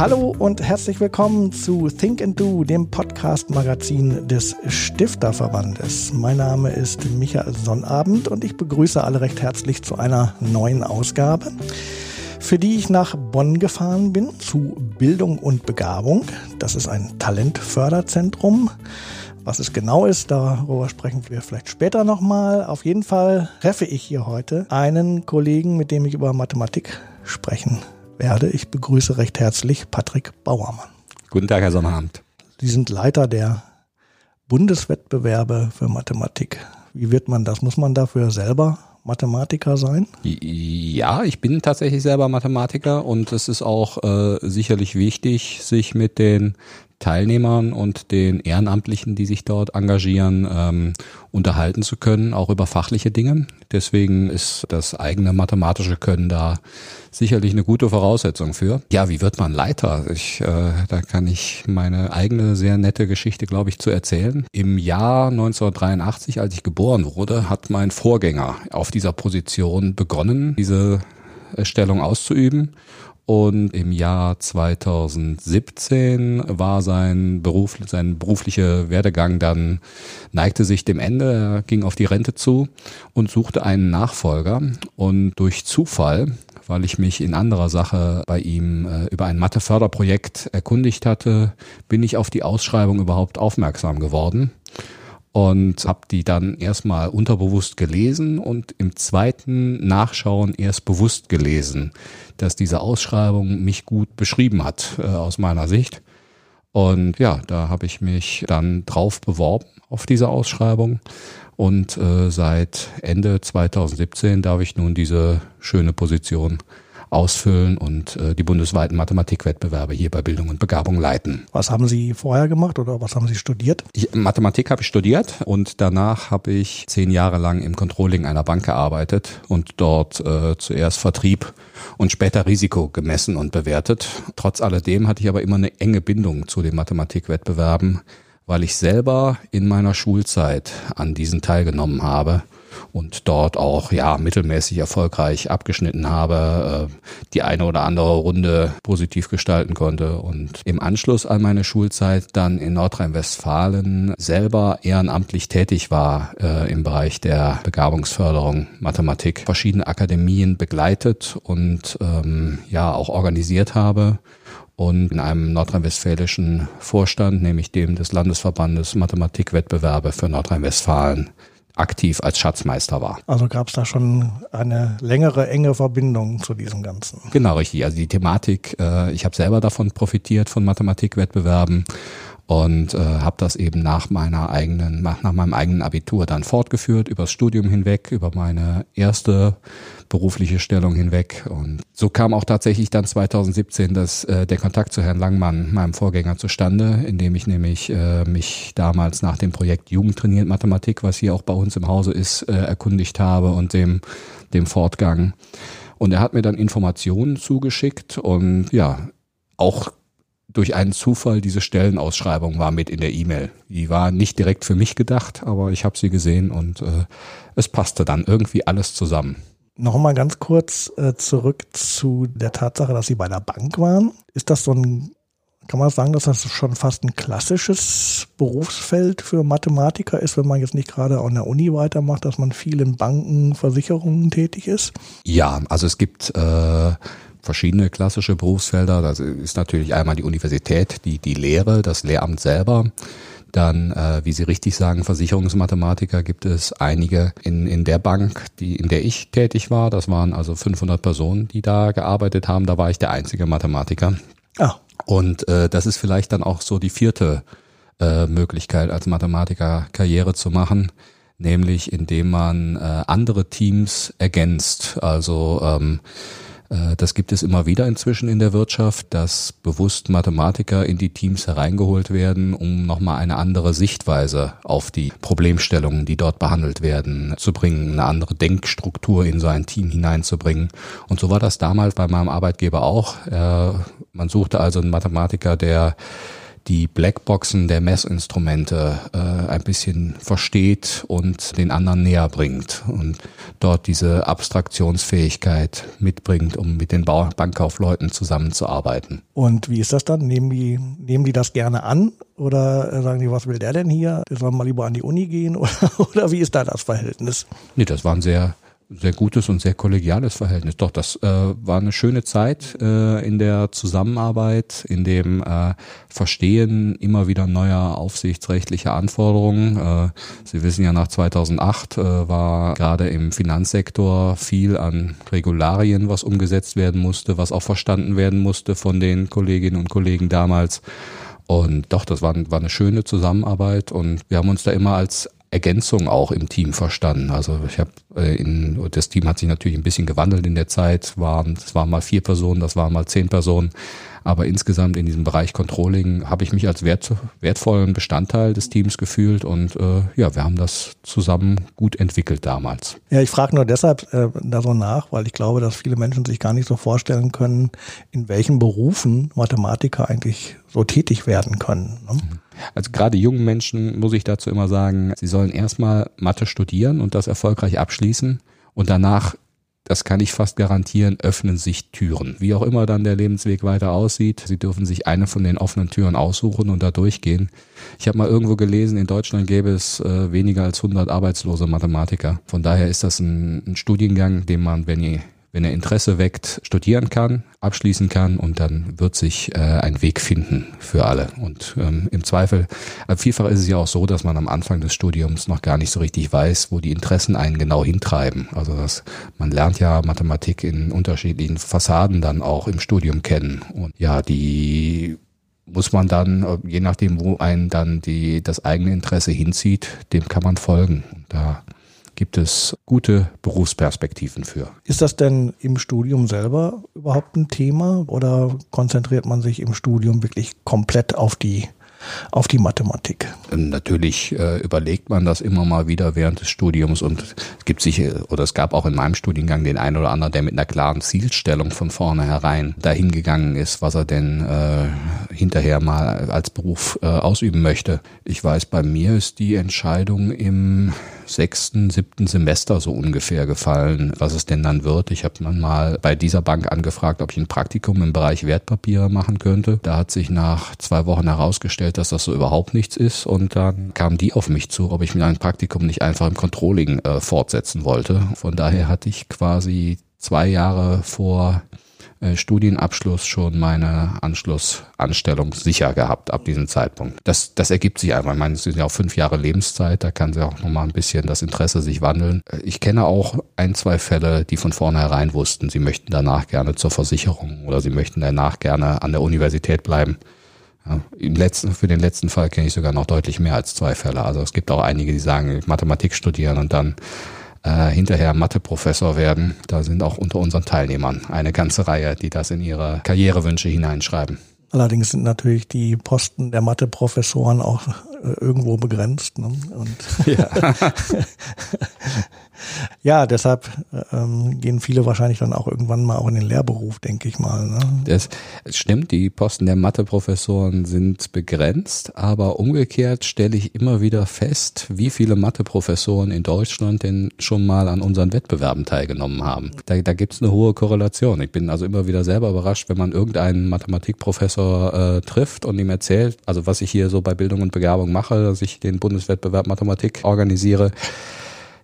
Hallo und herzlich willkommen zu Think and Do, dem Podcast-Magazin des Stifterverbandes. Mein Name ist Michael Sonnabend und ich begrüße alle recht herzlich zu einer neuen Ausgabe, für die ich nach Bonn gefahren bin, zu Bildung und Begabung. Das ist ein Talentförderzentrum. Was es genau ist, darüber sprechen wir vielleicht später nochmal. Auf jeden Fall treffe ich hier heute einen Kollegen, mit dem ich über Mathematik sprechen werde. Ich begrüße recht herzlich Patrick Bauermann. Guten Tag, Herr Sommerabend. Sie sind Leiter der Bundeswettbewerbe für Mathematik. Wie wird man das? Muss man dafür selber Mathematiker sein? Ja, ich bin tatsächlich selber Mathematiker und es ist auch äh, sicherlich wichtig, sich mit den Teilnehmern und den Ehrenamtlichen, die sich dort engagieren, ähm, unterhalten zu können, auch über fachliche Dinge. Deswegen ist das eigene mathematische Können da sicherlich eine gute Voraussetzung für. Ja, wie wird man Leiter? Ich, äh, da kann ich meine eigene sehr nette Geschichte, glaube ich, zu erzählen. Im Jahr 1983, als ich geboren wurde, hat mein Vorgänger auf dieser Position begonnen, diese Stellung auszuüben. Und im Jahr 2017 war sein Beruf, sein beruflicher Werdegang dann neigte sich dem Ende, ging auf die Rente zu und suchte einen Nachfolger. Und durch Zufall, weil ich mich in anderer Sache bei ihm äh, über ein Matheförderprojekt erkundigt hatte, bin ich auf die Ausschreibung überhaupt aufmerksam geworden und habe die dann erstmal unterbewusst gelesen und im zweiten Nachschauen erst bewusst gelesen, dass diese Ausschreibung mich gut beschrieben hat äh, aus meiner Sicht. Und ja, da habe ich mich dann drauf beworben auf diese Ausschreibung und äh, seit Ende 2017 darf ich nun diese schöne Position ausfüllen und äh, die bundesweiten Mathematikwettbewerbe hier bei Bildung und Begabung leiten. Was haben Sie vorher gemacht oder was haben Sie studiert? Ich, Mathematik habe ich studiert und danach habe ich zehn Jahre lang im Controlling einer Bank gearbeitet und dort äh, zuerst Vertrieb und später Risiko gemessen und bewertet. Trotz alledem hatte ich aber immer eine enge Bindung zu den Mathematikwettbewerben, weil ich selber in meiner Schulzeit an diesen teilgenommen habe und dort auch ja mittelmäßig erfolgreich abgeschnitten habe, äh, die eine oder andere Runde positiv gestalten konnte und im Anschluss an meine Schulzeit dann in Nordrhein-Westfalen selber ehrenamtlich tätig war äh, im Bereich der Begabungsförderung Mathematik, verschiedene Akademien begleitet und ähm, ja auch organisiert habe und in einem nordrhein-westfälischen Vorstand, nämlich dem des Landesverbandes Mathematikwettbewerbe für Nordrhein-Westfalen aktiv als Schatzmeister war. Also gab es da schon eine längere, enge Verbindung zu diesem Ganzen. Genau, richtig. Also die Thematik, äh, ich habe selber davon profitiert von Mathematikwettbewerben und äh, habe das eben nach meiner eigenen, nach, meinem eigenen Abitur dann fortgeführt, übers Studium hinweg, über meine erste berufliche Stellung hinweg. Und so kam auch tatsächlich dann 2017 das, äh, der Kontakt zu Herrn Langmann, meinem Vorgänger, zustande, indem ich nämlich äh, mich damals nach dem Projekt Jugend trainiert Mathematik, was hier auch bei uns im Hause ist, äh, erkundigt habe und dem, dem Fortgang. Und er hat mir dann Informationen zugeschickt und ja, auch durch einen Zufall diese Stellenausschreibung war mit in der E-Mail. Die war nicht direkt für mich gedacht, aber ich habe sie gesehen und äh, es passte dann irgendwie alles zusammen. Nochmal ganz kurz äh, zurück zu der Tatsache, dass Sie bei der Bank waren. Ist das so ein, kann man sagen, dass das schon fast ein klassisches Berufsfeld für Mathematiker ist, wenn man jetzt nicht gerade an der Uni weitermacht, dass man viel in Banken, Versicherungen tätig ist? Ja, also es gibt äh, verschiedene klassische Berufsfelder. Das ist natürlich einmal die Universität, die, die Lehre, das Lehramt selber. Dann, äh, wie Sie richtig sagen, Versicherungsmathematiker gibt es einige in, in der Bank, die, in der ich tätig war. Das waren also 500 Personen, die da gearbeitet haben. Da war ich der einzige Mathematiker. Ah. Und äh, das ist vielleicht dann auch so die vierte äh, Möglichkeit, als Mathematiker Karriere zu machen nämlich indem man äh, andere Teams ergänzt. Also ähm, äh, das gibt es immer wieder inzwischen in der Wirtschaft, dass bewusst Mathematiker in die Teams hereingeholt werden, um nochmal eine andere Sichtweise auf die Problemstellungen, die dort behandelt werden, zu bringen, eine andere Denkstruktur in so ein Team hineinzubringen. Und so war das damals bei meinem Arbeitgeber auch. Man suchte also einen Mathematiker, der die Blackboxen der Messinstrumente äh, ein bisschen versteht und den anderen näher bringt und dort diese Abstraktionsfähigkeit mitbringt, um mit den Bankkaufleuten zusammenzuarbeiten. Und wie ist das dann? Nehmen die, nehmen die das gerne an oder sagen die, was will der denn hier? Der soll mal lieber an die Uni gehen oder, oder wie ist da das Verhältnis? Nee, das waren sehr sehr gutes und sehr kollegiales Verhältnis. Doch, das äh, war eine schöne Zeit äh, in der Zusammenarbeit, in dem äh, Verstehen immer wieder neuer aufsichtsrechtlicher Anforderungen. Äh, Sie wissen ja, nach 2008 äh, war gerade im Finanzsektor viel an Regularien, was umgesetzt werden musste, was auch verstanden werden musste von den Kolleginnen und Kollegen damals. Und doch, das war, war eine schöne Zusammenarbeit und wir haben uns da immer als Ergänzung auch im Team verstanden. Also ich habe äh, in das Team hat sich natürlich ein bisschen gewandelt in der Zeit. Waren es waren mal vier Personen, das waren mal zehn Personen. Aber insgesamt in diesem Bereich Controlling habe ich mich als wert, wertvollen Bestandteil des Teams gefühlt und äh, ja, wir haben das zusammen gut entwickelt damals. Ja, ich frage nur deshalb äh, da so nach, weil ich glaube, dass viele Menschen sich gar nicht so vorstellen können, in welchen Berufen Mathematiker eigentlich so tätig werden können. Ne? Mhm. Also gerade jungen Menschen muss ich dazu immer sagen, sie sollen erstmal Mathe studieren und das erfolgreich abschließen und danach das kann ich fast garantieren, öffnen sich Türen. Wie auch immer dann der Lebensweg weiter aussieht, Sie dürfen sich eine von den offenen Türen aussuchen und da durchgehen. Ich habe mal irgendwo gelesen, in Deutschland gäbe es äh, weniger als 100 arbeitslose Mathematiker. Von daher ist das ein, ein Studiengang, den man, wenn ihr wenn er Interesse weckt, studieren kann, abschließen kann und dann wird sich äh, ein Weg finden für alle. Und ähm, im Zweifel, äh, vielfach ist es ja auch so, dass man am Anfang des Studiums noch gar nicht so richtig weiß, wo die Interessen einen genau hintreiben. Also das, man lernt ja Mathematik in unterschiedlichen Fassaden dann auch im Studium kennen. Und ja, die muss man dann, äh, je nachdem, wo einen dann die, das eigene Interesse hinzieht, dem kann man folgen. Und da gibt es gute Berufsperspektiven für. Ist das denn im Studium selber überhaupt ein Thema oder konzentriert man sich im Studium wirklich komplett auf die auf die Mathematik. Natürlich äh, überlegt man das immer mal wieder während des Studiums und es gibt sicher oder es gab auch in meinem Studiengang den einen oder anderen, der mit einer klaren Zielstellung von vornherein dahin gegangen ist, was er denn äh, hinterher mal als Beruf äh, ausüben möchte. Ich weiß, bei mir ist die Entscheidung im sechsten, siebten Semester so ungefähr gefallen, was es denn dann wird. Ich habe dann mal bei dieser Bank angefragt, ob ich ein Praktikum im Bereich Wertpapiere machen könnte. Da hat sich nach zwei Wochen herausgestellt, dass das so überhaupt nichts ist. Und dann kamen die auf mich zu, ob ich mir ein Praktikum nicht einfach im Controlling äh, fortsetzen wollte. Von daher hatte ich quasi zwei Jahre vor äh, Studienabschluss schon meine Anschlussanstellung sicher gehabt ab diesem Zeitpunkt. Das, das ergibt sich einfach. Ich meine, es sind ja auch fünf Jahre Lebenszeit, da kann sich auch nochmal ein bisschen das Interesse sich wandeln. Äh, ich kenne auch ein, zwei Fälle, die von vornherein wussten, sie möchten danach gerne zur Versicherung oder sie möchten danach gerne an der Universität bleiben. Im letzten, für den letzten Fall kenne ich sogar noch deutlich mehr als zwei Fälle. Also es gibt auch einige, die sagen, Mathematik studieren und dann äh, hinterher Matheprofessor werden. Da sind auch unter unseren Teilnehmern eine ganze Reihe, die das in ihre Karrierewünsche hineinschreiben. Allerdings sind natürlich die Posten der Matheprofessoren auch äh, irgendwo begrenzt. Ne? Und ja. ja, deshalb ähm, gehen viele wahrscheinlich dann auch irgendwann mal auch in den Lehrberuf, denke ich mal. Ne? Das stimmt, die Posten der Matheprofessoren sind begrenzt, aber umgekehrt stelle ich immer wieder fest, wie viele Matheprofessoren in Deutschland denn schon mal an unseren Wettbewerben teilgenommen haben. Da, da gibt es eine hohe Korrelation. Ich bin also immer wieder selber überrascht, wenn man irgendeinen Mathematikprofessor äh, trifft und ihm erzählt, also was ich hier so bei Bildung und Begabung mache, dass ich den Bundeswettbewerb Mathematik organisiere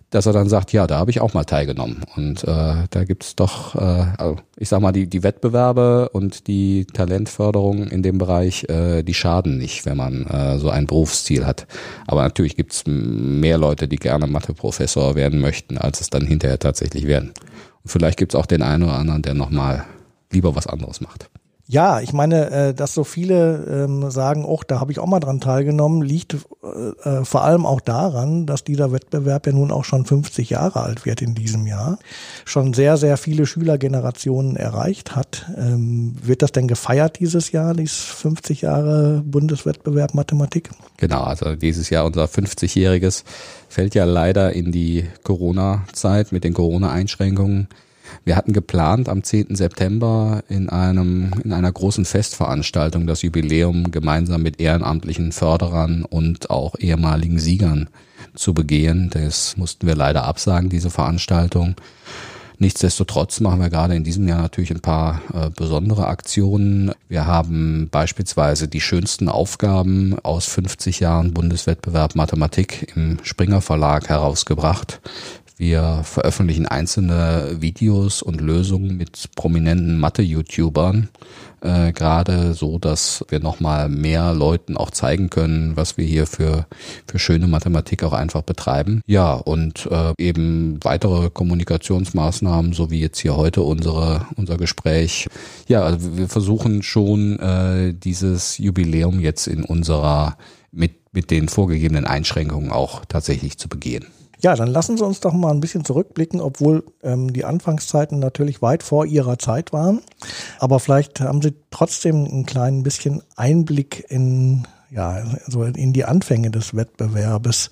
dass er dann sagt, ja, da habe ich auch mal teilgenommen. Und äh, da gibt's doch, äh, also ich sag mal, die, die Wettbewerbe und die Talentförderung in dem Bereich, äh, die schaden nicht, wenn man äh, so ein Berufsziel hat. Aber natürlich gibt's mehr Leute, die gerne Matheprofessor werden möchten, als es dann hinterher tatsächlich werden. Und vielleicht gibt's auch den einen oder anderen, der nochmal lieber was anderes macht. Ja, ich meine, äh, dass so viele ähm, sagen, oh, da habe ich auch mal dran teilgenommen, liegt äh, äh, vor allem auch daran, dass dieser Wettbewerb ja nun auch schon 50 Jahre alt wird in diesem Jahr, schon sehr, sehr viele Schülergenerationen erreicht hat. Ähm, wird das denn gefeiert dieses Jahr, dieses 50 Jahre Bundeswettbewerb Mathematik? Genau, also dieses Jahr unser 50-jähriges fällt ja leider in die Corona-Zeit mit den Corona-Einschränkungen Wir hatten geplant, am 10. September in einem, in einer großen Festveranstaltung das Jubiläum gemeinsam mit ehrenamtlichen Förderern und auch ehemaligen Siegern zu begehen. Das mussten wir leider absagen, diese Veranstaltung. Nichtsdestotrotz machen wir gerade in diesem Jahr natürlich ein paar äh, besondere Aktionen. Wir haben beispielsweise die schönsten Aufgaben aus 50 Jahren Bundeswettbewerb Mathematik im Springer Verlag herausgebracht. Wir veröffentlichen einzelne Videos und Lösungen mit prominenten Mathe-YouTubern, äh, gerade so, dass wir nochmal mehr Leuten auch zeigen können, was wir hier für, für schöne Mathematik auch einfach betreiben. Ja, und äh, eben weitere Kommunikationsmaßnahmen, so wie jetzt hier heute unsere, unser Gespräch. Ja, also wir versuchen schon äh, dieses Jubiläum jetzt in unserer mit, mit den vorgegebenen Einschränkungen auch tatsächlich zu begehen. Ja, dann lassen Sie uns doch mal ein bisschen zurückblicken, obwohl ähm, die Anfangszeiten natürlich weit vor Ihrer Zeit waren. Aber vielleicht haben Sie trotzdem ein klein bisschen Einblick in ja, so in die Anfänge des Wettbewerbes.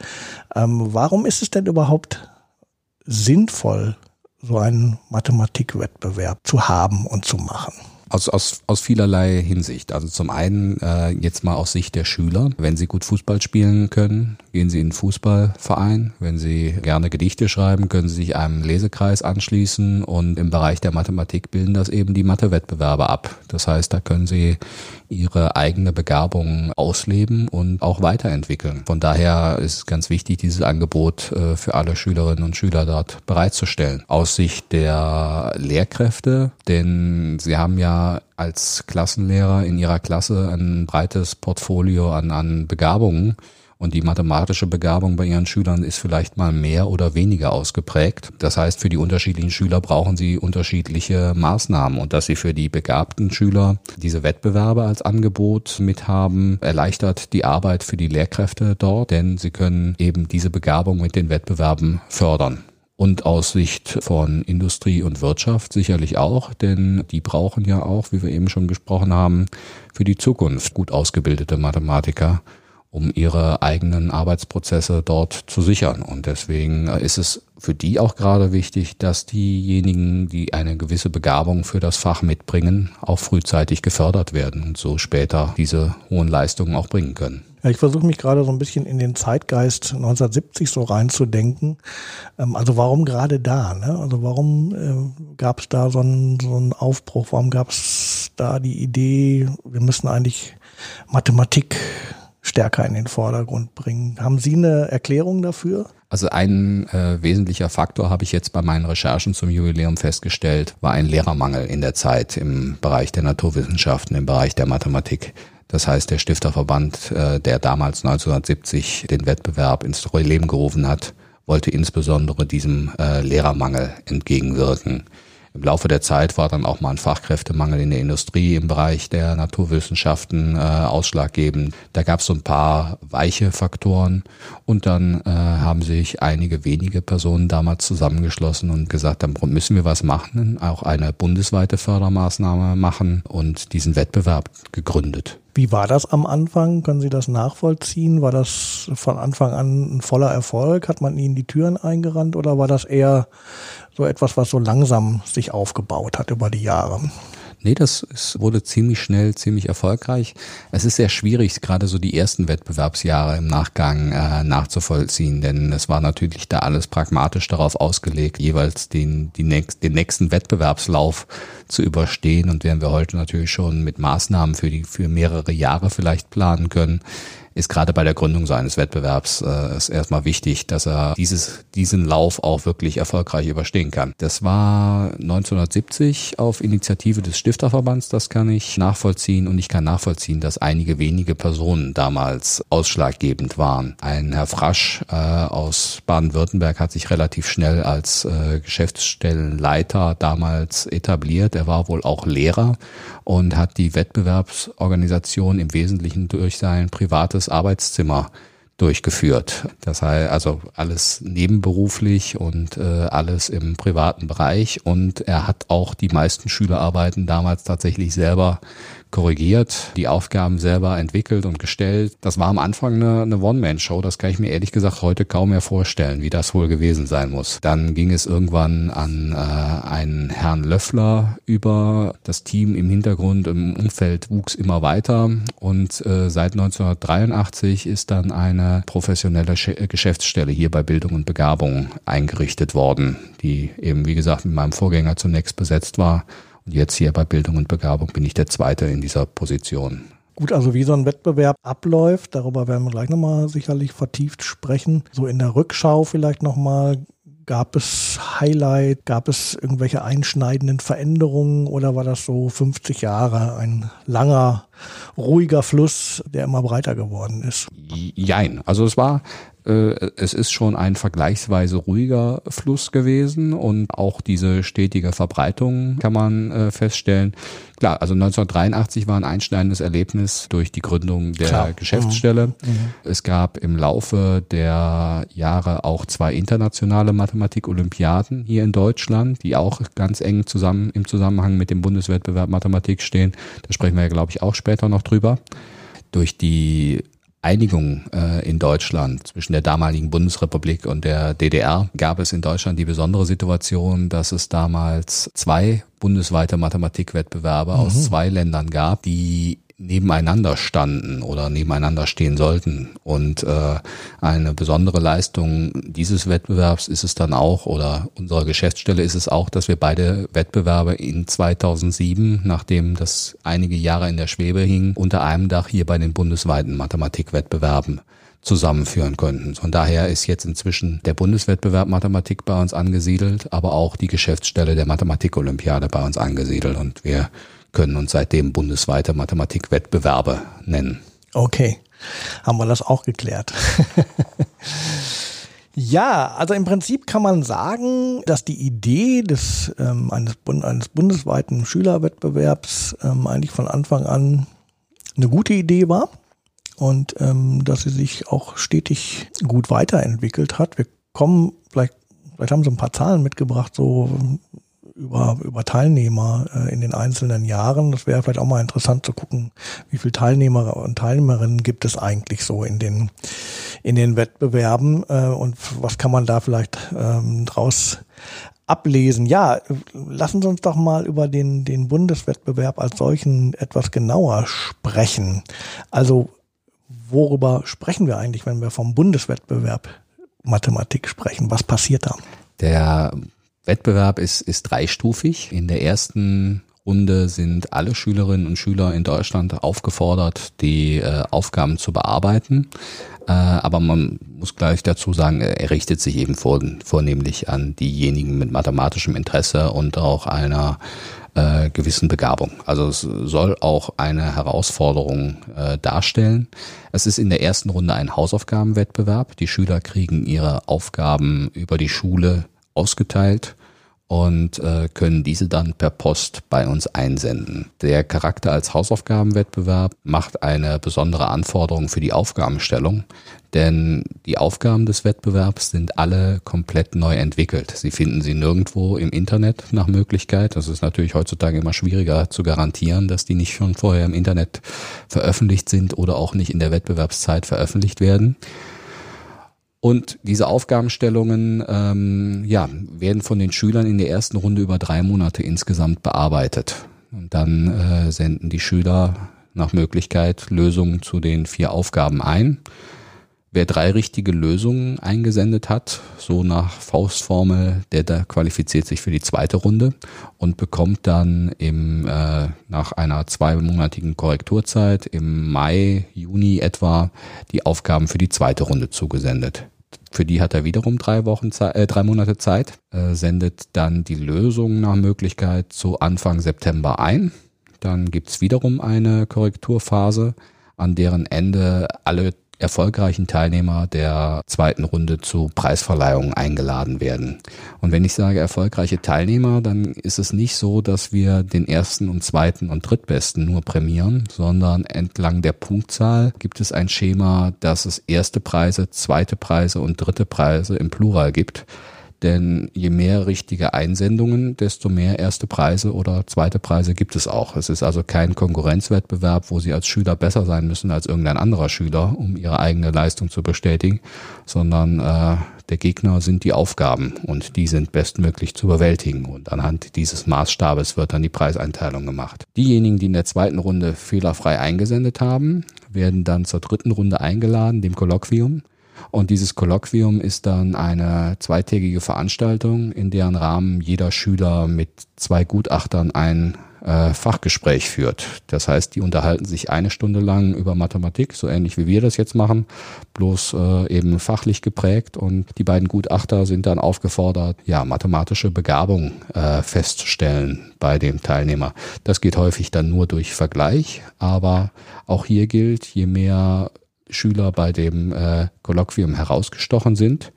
Ähm, warum ist es denn überhaupt sinnvoll, so einen Mathematikwettbewerb zu haben und zu machen? Aus, aus, aus vielerlei Hinsicht. Also zum einen äh, jetzt mal aus Sicht der Schüler. Wenn sie gut Fußball spielen können, gehen sie in einen Fußballverein. Wenn sie gerne Gedichte schreiben, können sie sich einem Lesekreis anschließen. Und im Bereich der Mathematik bilden das eben die Mathewettbewerbe ab. Das heißt, da können sie ihre eigene Begabung ausleben und auch weiterentwickeln. Von daher ist es ganz wichtig, dieses Angebot äh, für alle Schülerinnen und Schüler dort bereitzustellen. Aus Sicht der Lehrkräfte, denn sie haben ja als Klassenlehrer in ihrer Klasse ein breites Portfolio an, an Begabungen und die mathematische Begabung bei ihren Schülern ist vielleicht mal mehr oder weniger ausgeprägt. Das heißt, für die unterschiedlichen Schüler brauchen sie unterschiedliche Maßnahmen. Und dass sie für die begabten Schüler diese Wettbewerbe als Angebot mithaben, erleichtert die Arbeit für die Lehrkräfte dort, denn sie können eben diese Begabung mit den Wettbewerben fördern. Und aus Sicht von Industrie und Wirtschaft sicherlich auch, denn die brauchen ja auch, wie wir eben schon gesprochen haben, für die Zukunft gut ausgebildete Mathematiker um ihre eigenen Arbeitsprozesse dort zu sichern. Und deswegen ist es für die auch gerade wichtig, dass diejenigen, die eine gewisse Begabung für das Fach mitbringen, auch frühzeitig gefördert werden und so später diese hohen Leistungen auch bringen können. Ich versuche mich gerade so ein bisschen in den Zeitgeist 1970 so reinzudenken. Ähm, also warum gerade da? Ne? Also warum äh, gab es da so einen, so einen Aufbruch? Warum gab es da die Idee, wir müssen eigentlich Mathematik stärker in den Vordergrund bringen. Haben Sie eine Erklärung dafür? Also ein äh, wesentlicher Faktor habe ich jetzt bei meinen Recherchen zum Jubiläum festgestellt, war ein Lehrermangel in der Zeit im Bereich der Naturwissenschaften, im Bereich der Mathematik. Das heißt, der Stifterverband, äh, der damals 1970 den Wettbewerb ins Leben gerufen hat, wollte insbesondere diesem äh, Lehrermangel entgegenwirken. Im Laufe der Zeit war dann auch mal ein Fachkräftemangel in der Industrie im Bereich der Naturwissenschaften äh, ausschlaggebend. Da gab es so ein paar weiche Faktoren und dann äh, haben sich einige wenige Personen damals zusammengeschlossen und gesagt, dann müssen wir was machen, auch eine bundesweite Fördermaßnahme machen und diesen Wettbewerb gegründet. Wie war das am Anfang? Können Sie das nachvollziehen? War das von Anfang an ein voller Erfolg? Hat man Ihnen die Türen eingerannt oder war das eher so etwas, was so langsam sich aufgebaut hat über die Jahre? Nee, das ist, wurde ziemlich schnell, ziemlich erfolgreich. Es ist sehr schwierig, gerade so die ersten Wettbewerbsjahre im Nachgang äh, nachzuvollziehen, denn es war natürlich da alles pragmatisch darauf ausgelegt, jeweils den, die nächst, den nächsten Wettbewerbslauf zu überstehen. Und während wir heute natürlich schon mit Maßnahmen für die für mehrere Jahre vielleicht planen können, ist gerade bei der Gründung so eines Wettbewerbs äh, ist erstmal wichtig, dass er dieses, diesen Lauf auch wirklich erfolgreich überstehen kann. Das war 1970 auf Initiative des Stifterverbands, das kann ich nachvollziehen und ich kann nachvollziehen, dass einige wenige Personen damals ausschlaggebend waren. Ein Herr Frasch äh, aus Baden-Württemberg hat sich relativ schnell als äh, Geschäftsstellenleiter damals etabliert. Er war wohl auch Lehrer und hat die Wettbewerbsorganisation im Wesentlichen durch sein privates Arbeitszimmer durchgeführt. Das heißt also alles nebenberuflich und äh, alles im privaten Bereich. Und er hat auch die meisten Schülerarbeiten damals tatsächlich selber korrigiert, die Aufgaben selber entwickelt und gestellt. Das war am Anfang eine, eine One-Man-Show. Das kann ich mir ehrlich gesagt heute kaum mehr vorstellen, wie das wohl gewesen sein muss. Dann ging es irgendwann an äh, einen Herrn Löffler über. Das Team im Hintergrund, im Umfeld wuchs immer weiter und äh, seit 1983 ist dann eine professionelle Geschäftsstelle hier bei Bildung und Begabung eingerichtet worden, die eben, wie gesagt, mit meinem Vorgänger zunächst besetzt war. Und jetzt hier bei Bildung und Begabung bin ich der Zweite in dieser Position. Gut, also wie so ein Wettbewerb abläuft, darüber werden wir gleich nochmal sicherlich vertieft sprechen. So in der Rückschau vielleicht nochmal, Gab es Highlight? Gab es irgendwelche einschneidenden Veränderungen oder war das so 50 Jahre ein langer, ruhiger Fluss, der immer breiter geworden ist? Jein. Also es war es ist schon ein vergleichsweise ruhiger Fluss gewesen und auch diese stetige Verbreitung kann man äh, feststellen. Klar, also 1983 war ein einschneidendes Erlebnis durch die Gründung der Klar. Geschäftsstelle. Mhm. mhm. Es gab im Laufe der Jahre auch zwei internationale Mathematik-Olympiaden hier in Deutschland, die auch ganz eng zusammen im Zusammenhang mit dem Bundeswettbewerb Mathematik stehen. Da sprechen wir ja, glaube ich, auch später noch drüber. Durch die Einigung äh, in Deutschland zwischen der damaligen Bundesrepublik und der DDR gab es in Deutschland die besondere Situation, dass es damals zwei bundesweite Mathematikwettbewerbe mhm. aus zwei Ländern gab, die nebeneinander standen oder nebeneinander stehen sollten. Und äh, eine besondere Leistung dieses Wettbewerbs ist es dann auch, oder unserer Geschäftsstelle ist es auch, dass wir beide Wettbewerbe in 2007, nachdem das einige Jahre in der Schwebe hing, unter einem Dach hier bei den bundesweiten Mathematikwettbewerben zusammenführen könnten. Von daher ist jetzt inzwischen der Bundeswettbewerb Mathematik bei uns angesiedelt, aber auch die Geschäftsstelle der Mathematik-Olympiade bei uns angesiedelt. Und wir können uns seitdem bundesweite Mathematikwettbewerbe nennen. Okay, haben wir das auch geklärt. Ja, also im Prinzip kann man sagen, dass die Idee des ähm, eines, eines bundesweiten Schülerwettbewerbs ähm, eigentlich von Anfang an eine gute Idee war und ähm, dass sie sich auch stetig gut weiterentwickelt hat. Wir kommen vielleicht, vielleicht haben sie ein paar Zahlen mitgebracht, so über, über Teilnehmer äh, in den einzelnen Jahren. Das wäre vielleicht auch mal interessant zu gucken, wie viele Teilnehmer und Teilnehmerinnen gibt es eigentlich so in den, in den Wettbewerben äh, und was kann man da vielleicht ähm, draus ablesen. Ja, lassen Sie uns doch mal über den, den Bundeswettbewerb als solchen etwas genauer sprechen. Also, worüber sprechen wir eigentlich, wenn wir vom Bundeswettbewerb Mathematik sprechen? Was passiert da? Der Wettbewerb ist, ist dreistufig. In der ersten Runde sind alle Schülerinnen und Schüler in Deutschland aufgefordert, die äh, Aufgaben zu bearbeiten. Äh, aber man muss gleich dazu sagen, er richtet sich eben vor, vornehmlich an diejenigen mit mathematischem Interesse und auch einer äh, gewissen Begabung. Also es soll auch eine Herausforderung äh, darstellen. Es ist in der ersten Runde ein Hausaufgabenwettbewerb. Die Schüler kriegen ihre Aufgaben über die Schule ausgeteilt und äh, können diese dann per Post bei uns einsenden. Der Charakter als Hausaufgabenwettbewerb macht eine besondere Anforderung für die Aufgabenstellung, denn die Aufgaben des Wettbewerbs sind alle komplett neu entwickelt. Sie finden sie nirgendwo im Internet nach Möglichkeit. Das ist natürlich heutzutage immer schwieriger zu garantieren, dass die nicht schon vorher im Internet veröffentlicht sind oder auch nicht in der Wettbewerbszeit veröffentlicht werden. Und diese Aufgabenstellungen ähm, ja, werden von den Schülern in der ersten Runde über drei Monate insgesamt bearbeitet. Und dann äh, senden die Schüler nach Möglichkeit Lösungen zu den vier Aufgaben ein. Wer drei richtige Lösungen eingesendet hat, so nach Faustformel, der da qualifiziert sich für die zweite Runde und bekommt dann im äh, nach einer zweimonatigen Korrekturzeit im Mai, Juni etwa die Aufgaben für die zweite Runde zugesendet. Für die hat er wiederum drei Wochen, äh, drei Monate Zeit, äh, sendet dann die Lösung nach Möglichkeit zu Anfang September ein. Dann gibt's wiederum eine Korrekturphase, an deren Ende alle erfolgreichen Teilnehmer der zweiten Runde zu Preisverleihungen eingeladen werden. Und wenn ich sage erfolgreiche Teilnehmer, dann ist es nicht so, dass wir den ersten und zweiten und drittbesten nur prämieren, sondern entlang der Punktzahl gibt es ein Schema, dass es erste Preise, zweite Preise und dritte Preise im Plural gibt. Denn je mehr richtige Einsendungen, desto mehr erste Preise oder zweite Preise gibt es auch. Es ist also kein Konkurrenzwettbewerb, wo Sie als Schüler besser sein müssen als irgendein anderer Schüler, um Ihre eigene Leistung zu bestätigen, sondern äh, der Gegner sind die Aufgaben und die sind bestmöglich zu bewältigen. Und anhand dieses Maßstabes wird dann die Preiseinteilung gemacht. Diejenigen, die in der zweiten Runde fehlerfrei eingesendet haben, werden dann zur dritten Runde eingeladen, dem Kolloquium. Und dieses Kolloquium ist dann eine zweitägige Veranstaltung, in deren Rahmen jeder Schüler mit zwei Gutachtern ein äh, Fachgespräch führt. Das heißt, die unterhalten sich eine Stunde lang über Mathematik, so ähnlich wie wir das jetzt machen, bloß äh, eben fachlich geprägt. Und die beiden Gutachter sind dann aufgefordert, ja, mathematische Begabung äh, festzustellen bei dem Teilnehmer. Das geht häufig dann nur durch Vergleich, aber auch hier gilt, je mehr Schüler bei dem äh, Kolloquium herausgestochen sind,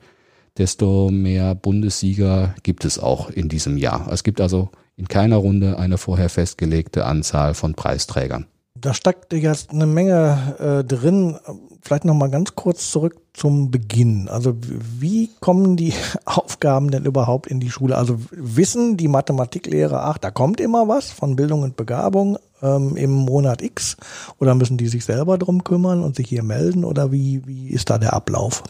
desto mehr Bundessieger gibt es auch in diesem Jahr. Es gibt also in keiner Runde eine vorher festgelegte Anzahl von Preisträgern. Da steckt jetzt eine Menge äh, drin. Vielleicht noch mal ganz kurz zurück zum Beginn. Also wie kommen die Aufgaben denn überhaupt in die Schule? Also wissen die Mathematiklehrer, ach, da kommt immer was von Bildung und Begabung ähm, im Monat X? Oder müssen die sich selber drum kümmern und sich hier melden? Oder wie, wie ist da der Ablauf?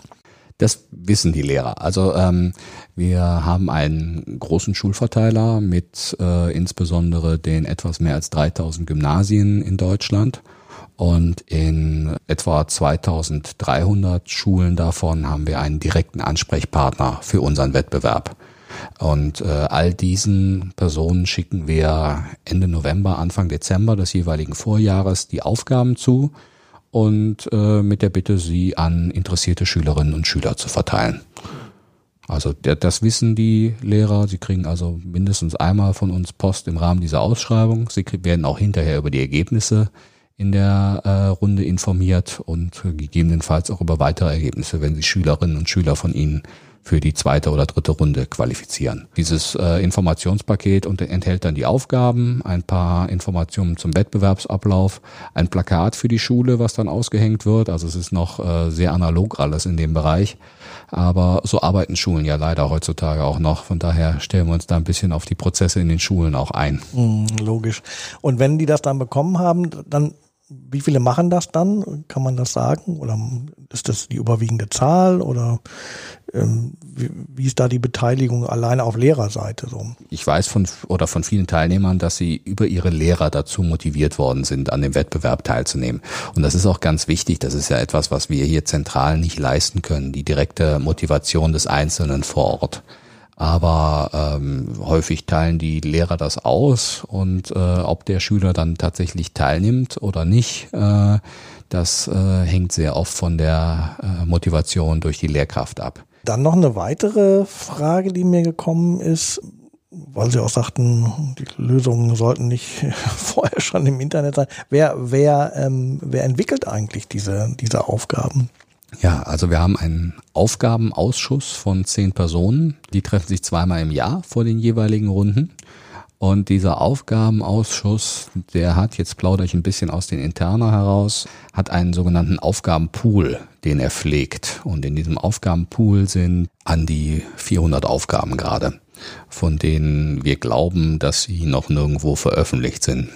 Das wissen die Lehrer. Also ähm, wir haben einen großen Schulverteiler mit äh, insbesondere den etwas mehr als 3000 Gymnasien in Deutschland. Und in etwa 2300 Schulen davon haben wir einen direkten Ansprechpartner für unseren Wettbewerb. Und äh, all diesen Personen schicken wir Ende November, Anfang Dezember des jeweiligen Vorjahres die Aufgaben zu und äh, mit der Bitte, sie an interessierte Schülerinnen und Schüler zu verteilen. Also das wissen die Lehrer. Sie kriegen also mindestens einmal von uns Post im Rahmen dieser Ausschreibung. Sie werden auch hinterher über die Ergebnisse in der äh, Runde informiert und gegebenenfalls auch über weitere Ergebnisse, wenn sie Schülerinnen und Schüler von ihnen für die zweite oder dritte Runde qualifizieren. Dieses äh, Informationspaket enthält dann die Aufgaben, ein paar Informationen zum Wettbewerbsablauf, ein Plakat für die Schule, was dann ausgehängt wird. Also es ist noch äh, sehr analog alles in dem Bereich. Aber so arbeiten Schulen ja leider heutzutage auch noch. Von daher stellen wir uns da ein bisschen auf die Prozesse in den Schulen auch ein. Mm, logisch. Und wenn die das dann bekommen haben, dann wie viele machen das dann? Kann man das sagen? Oder ist das die überwiegende Zahl? Oder ähm, wie, wie, ist da die Beteiligung alleine auf Lehrerseite so? Ich weiß von oder von vielen Teilnehmern, dass sie über ihre Lehrer dazu motiviert worden sind, an dem Wettbewerb teilzunehmen. Und das ist auch ganz wichtig. Das ist ja etwas, was wir hier zentral nicht leisten können. Die direkte Motivation des Einzelnen vor Ort aber ähm, häufig teilen die Lehrer das aus und äh, ob der Schüler dann tatsächlich teilnimmt oder nicht, äh, das äh, hängt sehr oft von der äh, Motivation durch die Lehrkraft ab. Dann noch eine weitere Frage, die mir gekommen ist, weil Sie auch sagten, die Lösungen sollten nicht vorher schon im Internet sein. Wer, wer, ähm, wer entwickelt eigentlich diese, diese Aufgaben? Ja, also wir haben einen Aufgabenausschuss von zehn Personen. Die treffen sich zweimal im Jahr vor den jeweiligen Runden. Und dieser Aufgabenausschuss, der hat, jetzt plaudere ich ein bisschen aus den Interna heraus, hat einen sogenannten Aufgabenpool, den er pflegt. Und in diesem Aufgabenpool sind an die 400 Aufgaben gerade, von denen wir glauben, dass sie noch nirgendwo veröffentlicht sind.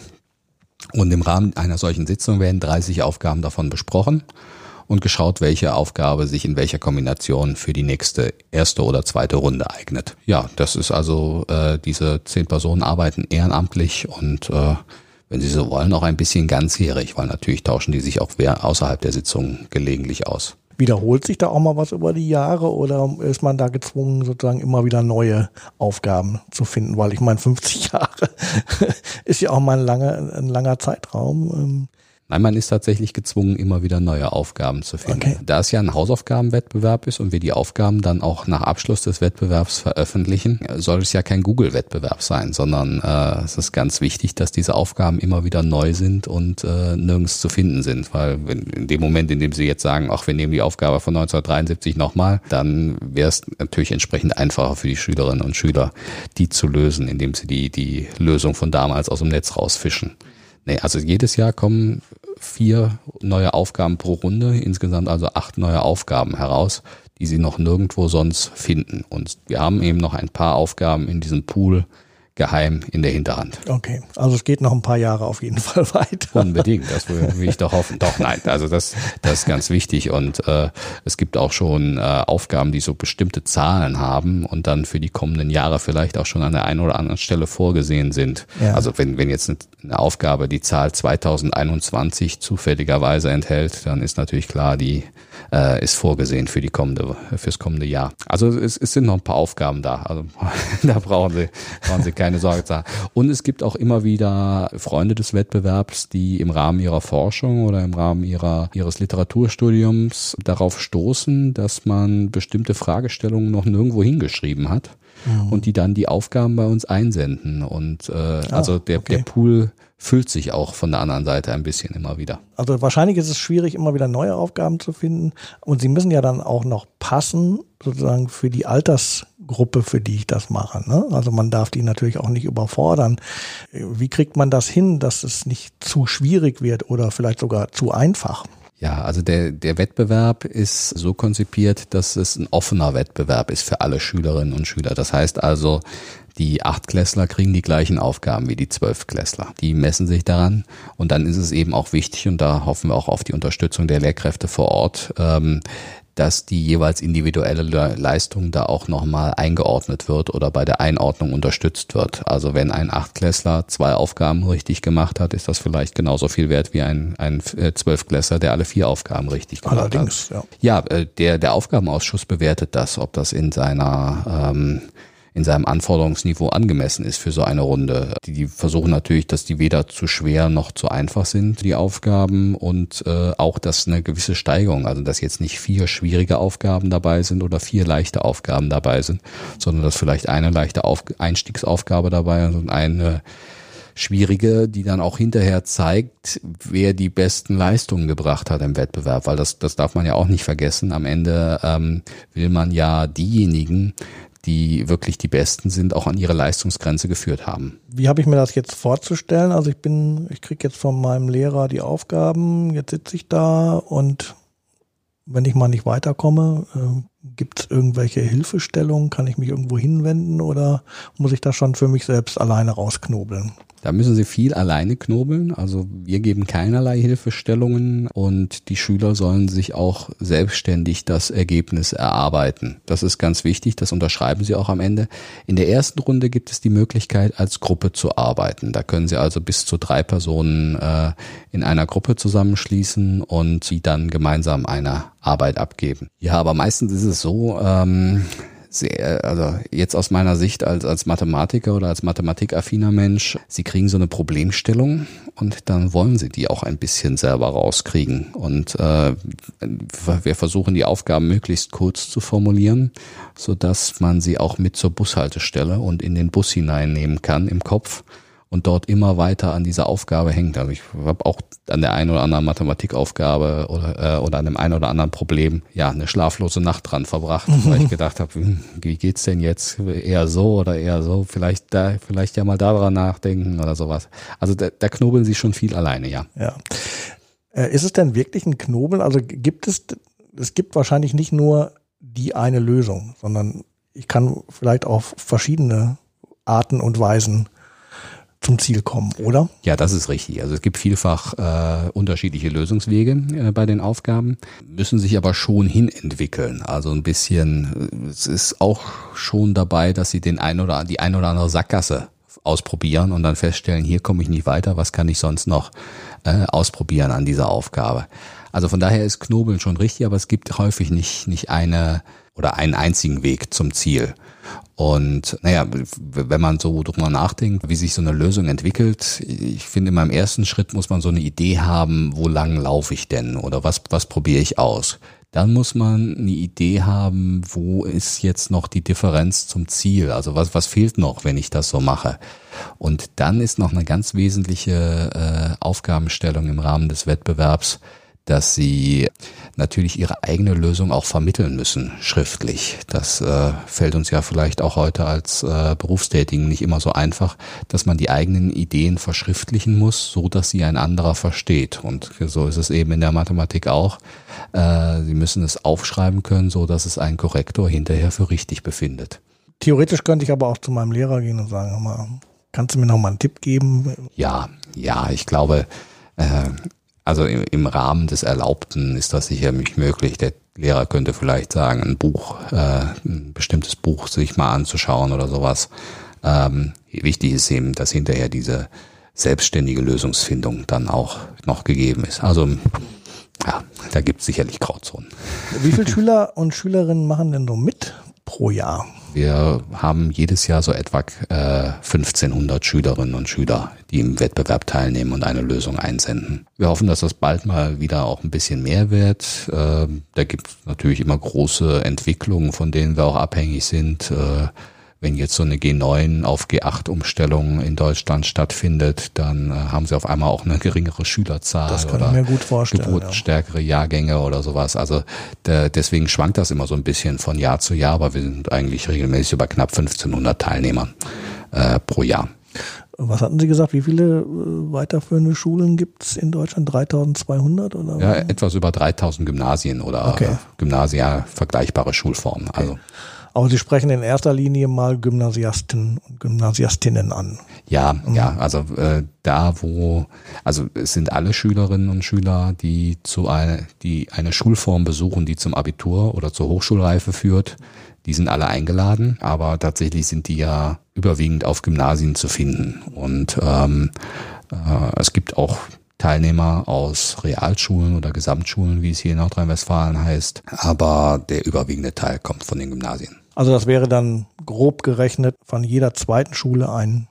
Und im Rahmen einer solchen Sitzung werden 30 Aufgaben davon besprochen und geschaut, welche Aufgabe sich in welcher Kombination für die nächste erste oder zweite Runde eignet. Ja, das ist also, äh, diese zehn Personen arbeiten ehrenamtlich und äh, wenn Sie so wollen, auch ein bisschen ganzjährig, weil natürlich tauschen die sich auch außerhalb der Sitzung gelegentlich aus. Wiederholt sich da auch mal was über die Jahre oder ist man da gezwungen, sozusagen immer wieder neue Aufgaben zu finden? Weil ich meine, 50 Jahre ist ja auch mal ein langer, ein langer Zeitraum. Nein, man ist tatsächlich gezwungen, immer wieder neue Aufgaben zu finden. Okay. Da es ja ein Hausaufgabenwettbewerb ist und wir die Aufgaben dann auch nach Abschluss des Wettbewerbs veröffentlichen, soll es ja kein Google-Wettbewerb sein, sondern äh, es ist ganz wichtig, dass diese Aufgaben immer wieder neu sind und äh, nirgends zu finden sind. Weil wenn, in dem Moment, in dem Sie jetzt sagen, ach, wir nehmen die Aufgabe von 1973 nochmal, dann wäre es natürlich entsprechend einfacher für die Schülerinnen und Schüler, die zu lösen, indem sie die, die Lösung von damals aus dem Netz rausfischen. Nee, also jedes Jahr kommen vier neue Aufgaben pro Runde, insgesamt also acht neue Aufgaben heraus, die sie noch nirgendwo sonst finden. Und wir haben eben noch ein paar Aufgaben in diesem Pool, geheim in der Hinterhand. Okay, also es geht noch ein paar Jahre auf jeden Fall weiter. Unbedingt, das will, ich doch hoffen. Doch, nein, also das, das ist ganz wichtig und äh, es gibt auch schon äh, Aufgaben, die so bestimmte Zahlen haben und dann für die kommenden Jahre vielleicht auch schon an der einen oder anderen Stelle vorgesehen sind. Ja. Also wenn, wenn jetzt eine Aufgabe die Zahl 2021 zufälligerweise enthält, dann ist natürlich klar, die äh, ist vorgesehen für die kommende, fürs kommende Jahr. Also es, es sind noch ein paar Aufgaben da. Also da brauchen Sie, brauchen Sie keine Sorge zu haben. Und es gibt auch immer wieder Freunde des Wettbewerbs, die im Rahmen ihrer Forschung oder im Rahmen ihrer, ihres Literaturstudiums darauf stoßen, dass man bestimmte Fragestellungen noch nirgendwo hingeschrieben hat mhm. und die dann die Aufgaben bei uns einsenden. Und äh, ah, also der, okay. der Pool füllt sich auch von der anderen Seite ein bisschen immer wieder. Also wahrscheinlich ist es schwierig, immer wieder neue Aufgaben zu finden. Und sie müssen ja dann auch noch passen, sozusagen für die Altersgruppe, für die ich das mache. Ne? Also man darf die natürlich auch nicht überfordern. Wie kriegt man das hin, dass es nicht zu schwierig wird oder vielleicht sogar zu einfach? Ja, also der, der Wettbewerb ist so konzipiert, dass es ein offener Wettbewerb ist für alle Schülerinnen und Schüler. Das heißt also, die Achtklässler kriegen die gleichen Aufgaben wie die Zwölfklässler. Die messen sich daran und dann ist es eben auch wichtig und da hoffen wir auch auf die Unterstützung der Lehrkräfte vor Ort, ähm, dass die jeweils individuelle Leistung da auch nochmal eingeordnet wird oder bei der Einordnung unterstützt wird. Also wenn ein Achtklässler zwei Aufgaben richtig gemacht hat, ist das vielleicht genauso viel wert wie ein, ein äh, Zwölfklässler, der alle vier Aufgaben richtig gemacht Allerdings, hat. Ja, ja äh, der, der Aufgabenausschuss bewertet das, ob das in seiner ähm, in seinem Anforderungsniveau angemessen ist für so eine Runde. Die, die versuchen natürlich, dass die weder zu schwer noch zu einfach sind, die Aufgaben und äh, auch, dass eine gewisse Steigerung, also dass jetzt nicht vier schwierige Aufgaben dabei sind oder vier leichte Aufgaben dabei sind, sondern dass vielleicht eine leichte Auf Einstiegsaufgabe dabei ist und eine schwierige, die dann auch hinterher zeigt, wer die besten Leistungen gebracht hat im Wettbewerb, weil das, das darf man ja auch nicht vergessen. Am Ende ähm, will man ja diejenigen, die wirklich die Besten sind, auch an ihre Leistungsgrenze geführt haben. Wie habe ich mir das jetzt vorzustellen? Also ich bin, ich kriege jetzt von meinem Lehrer die Aufgaben, jetzt sitze ich da und wenn ich mal nicht weiterkomme, äh, gibt es irgendwelche Hilfestellungen? Kann ich mich irgendwo hinwenden oder muss ich das schon für mich selbst alleine rausknobeln? Da müssen sie viel alleine knobeln. Also wir geben keinerlei Hilfestellungen und die Schüler sollen sich auch selbstständig das Ergebnis erarbeiten. Das ist ganz wichtig, das unterschreiben sie auch am Ende. In der ersten Runde gibt es die Möglichkeit, als Gruppe zu arbeiten. Da können sie also bis zu drei Personen äh, in einer Gruppe zusammenschließen und sie dann gemeinsam eine Arbeit abgeben. Ja, aber meistens ist es so, ähm, sehr, also jetzt aus meiner Sicht als, als Mathematiker oder als mathematikaffiner Mensch, sie kriegen so eine Problemstellung und dann wollen sie die auch ein bisschen selber rauskriegen. Und äh, wir versuchen die Aufgaben möglichst kurz zu formulieren, so dass man sie auch mit zur Bushaltestelle und in den Bus hineinnehmen kann im Kopf und dort immer weiter an dieser Aufgabe hängt. Also ich habe auch an der einen oder anderen Mathematikaufgabe oder, äh, oder an dem einen oder anderen Problem ja eine schlaflose Nacht dran verbracht, weil ich gedacht habe, hm, wie geht's denn jetzt eher so oder eher so? Vielleicht da, vielleicht ja mal daran nachdenken oder sowas. Also da, da knobeln sie schon viel alleine, ja. Ja. Äh, ist es denn wirklich ein Knobeln? Also gibt es, es gibt wahrscheinlich nicht nur die eine Lösung, sondern ich kann vielleicht auf verschiedene Arten und Weisen zum Ziel kommen, oder? Ja, das ist richtig. Also es gibt vielfach äh, unterschiedliche Lösungswege äh, bei den Aufgaben, müssen sich aber schon hinentwickeln. Also ein bisschen, äh, es ist auch schon dabei, dass sie den ein oder die ein oder andere Sackgasse ausprobieren und dann feststellen, hier komme ich nicht weiter, was kann ich sonst noch äh, ausprobieren an dieser Aufgabe. Also von daher ist Knobeln schon richtig, aber es gibt häufig nicht, nicht eine oder einen einzigen Weg zum Ziel. Und naja, wenn man so drüber nachdenkt, wie sich so eine Lösung entwickelt, ich finde, in meinem ersten Schritt muss man so eine Idee haben, wo lang laufe ich denn oder was, was probiere ich aus. Dann muss man eine Idee haben, wo ist jetzt noch die Differenz zum Ziel? Also was, was fehlt noch, wenn ich das so mache? Und dann ist noch eine ganz wesentliche äh, Aufgabenstellung im Rahmen des Wettbewerbs, dass sie natürlich ihre eigene Lösung auch vermitteln müssen, schriftlich. Das äh, fällt uns ja vielleicht auch heute als äh, Berufstätigen nicht immer so einfach, dass man die eigenen Ideen verschriftlichen muss, so dass sie ein anderer versteht. Und so ist es eben in der Mathematik auch. Äh, sie müssen es aufschreiben können, so dass es ein Korrektor hinterher für richtig befindet. Theoretisch könnte ich aber auch zu meinem Lehrer gehen und sagen, mal, kannst du mir noch mal einen Tipp geben? Ja, ja, ich glaube, äh, also im, im Rahmen des Erlaubten ist das sicherlich möglich. Der Lehrer könnte vielleicht sagen, ein Buch, äh, ein bestimmtes Buch sich mal anzuschauen oder sowas. Ähm, wichtig ist eben, dass hinterher diese selbstständige Lösungsfindung dann auch noch gegeben ist. Also ja, da gibt es sicherlich Grauzonen. Wie viele Schüler und Schülerinnen machen denn so mit pro Jahr? Wir haben jedes Jahr so etwa äh, 1500 Schülerinnen und Schüler, die im Wettbewerb teilnehmen und eine Lösung einsenden. Wir hoffen, dass das bald mal wieder auch ein bisschen mehr wird. Äh, da gibt es natürlich immer große Entwicklungen, von denen wir auch abhängig sind. Äh, wenn jetzt so eine G9 auf G8-Umstellung in Deutschland stattfindet, dann äh, haben sie auf einmal auch eine geringere Schülerzahl das kann oder ich mir gut vorstellen, geburtsstärkere ja. Jahrgänge oder sowas. Also der, deswegen schwankt das immer so ein bisschen von Jahr zu Jahr, aber wir sind eigentlich regelmäßig über knapp 1500 Teilnehmern äh, pro Jahr. Was hatten Sie gesagt? Wie viele äh, weiterführende Schulen gibt es in Deutschland? 3200 oder? Ja, etwas über 3000 Gymnasien oder okay. Gymnasia vergleichbare Schulformen. Okay. Also aber Sie sprechen in erster Linie mal Gymnasiasten und Gymnasiastinnen an. Ja, mhm. ja, also äh, da wo, also es sind alle Schülerinnen und Schüler, die zu eine, die eine Schulform besuchen, die zum Abitur oder zur Hochschulreife führt, die sind alle eingeladen, aber tatsächlich sind die ja überwiegend auf Gymnasien zu finden. Und ähm, äh, es gibt auch Teilnehmer aus Realschulen oder Gesamtschulen, wie es hier in Nordrhein-Westfalen heißt, aber der überwiegende Teil kommt von den Gymnasien. Also das wäre dann grob gerechnet von jeder zweiten Schule ein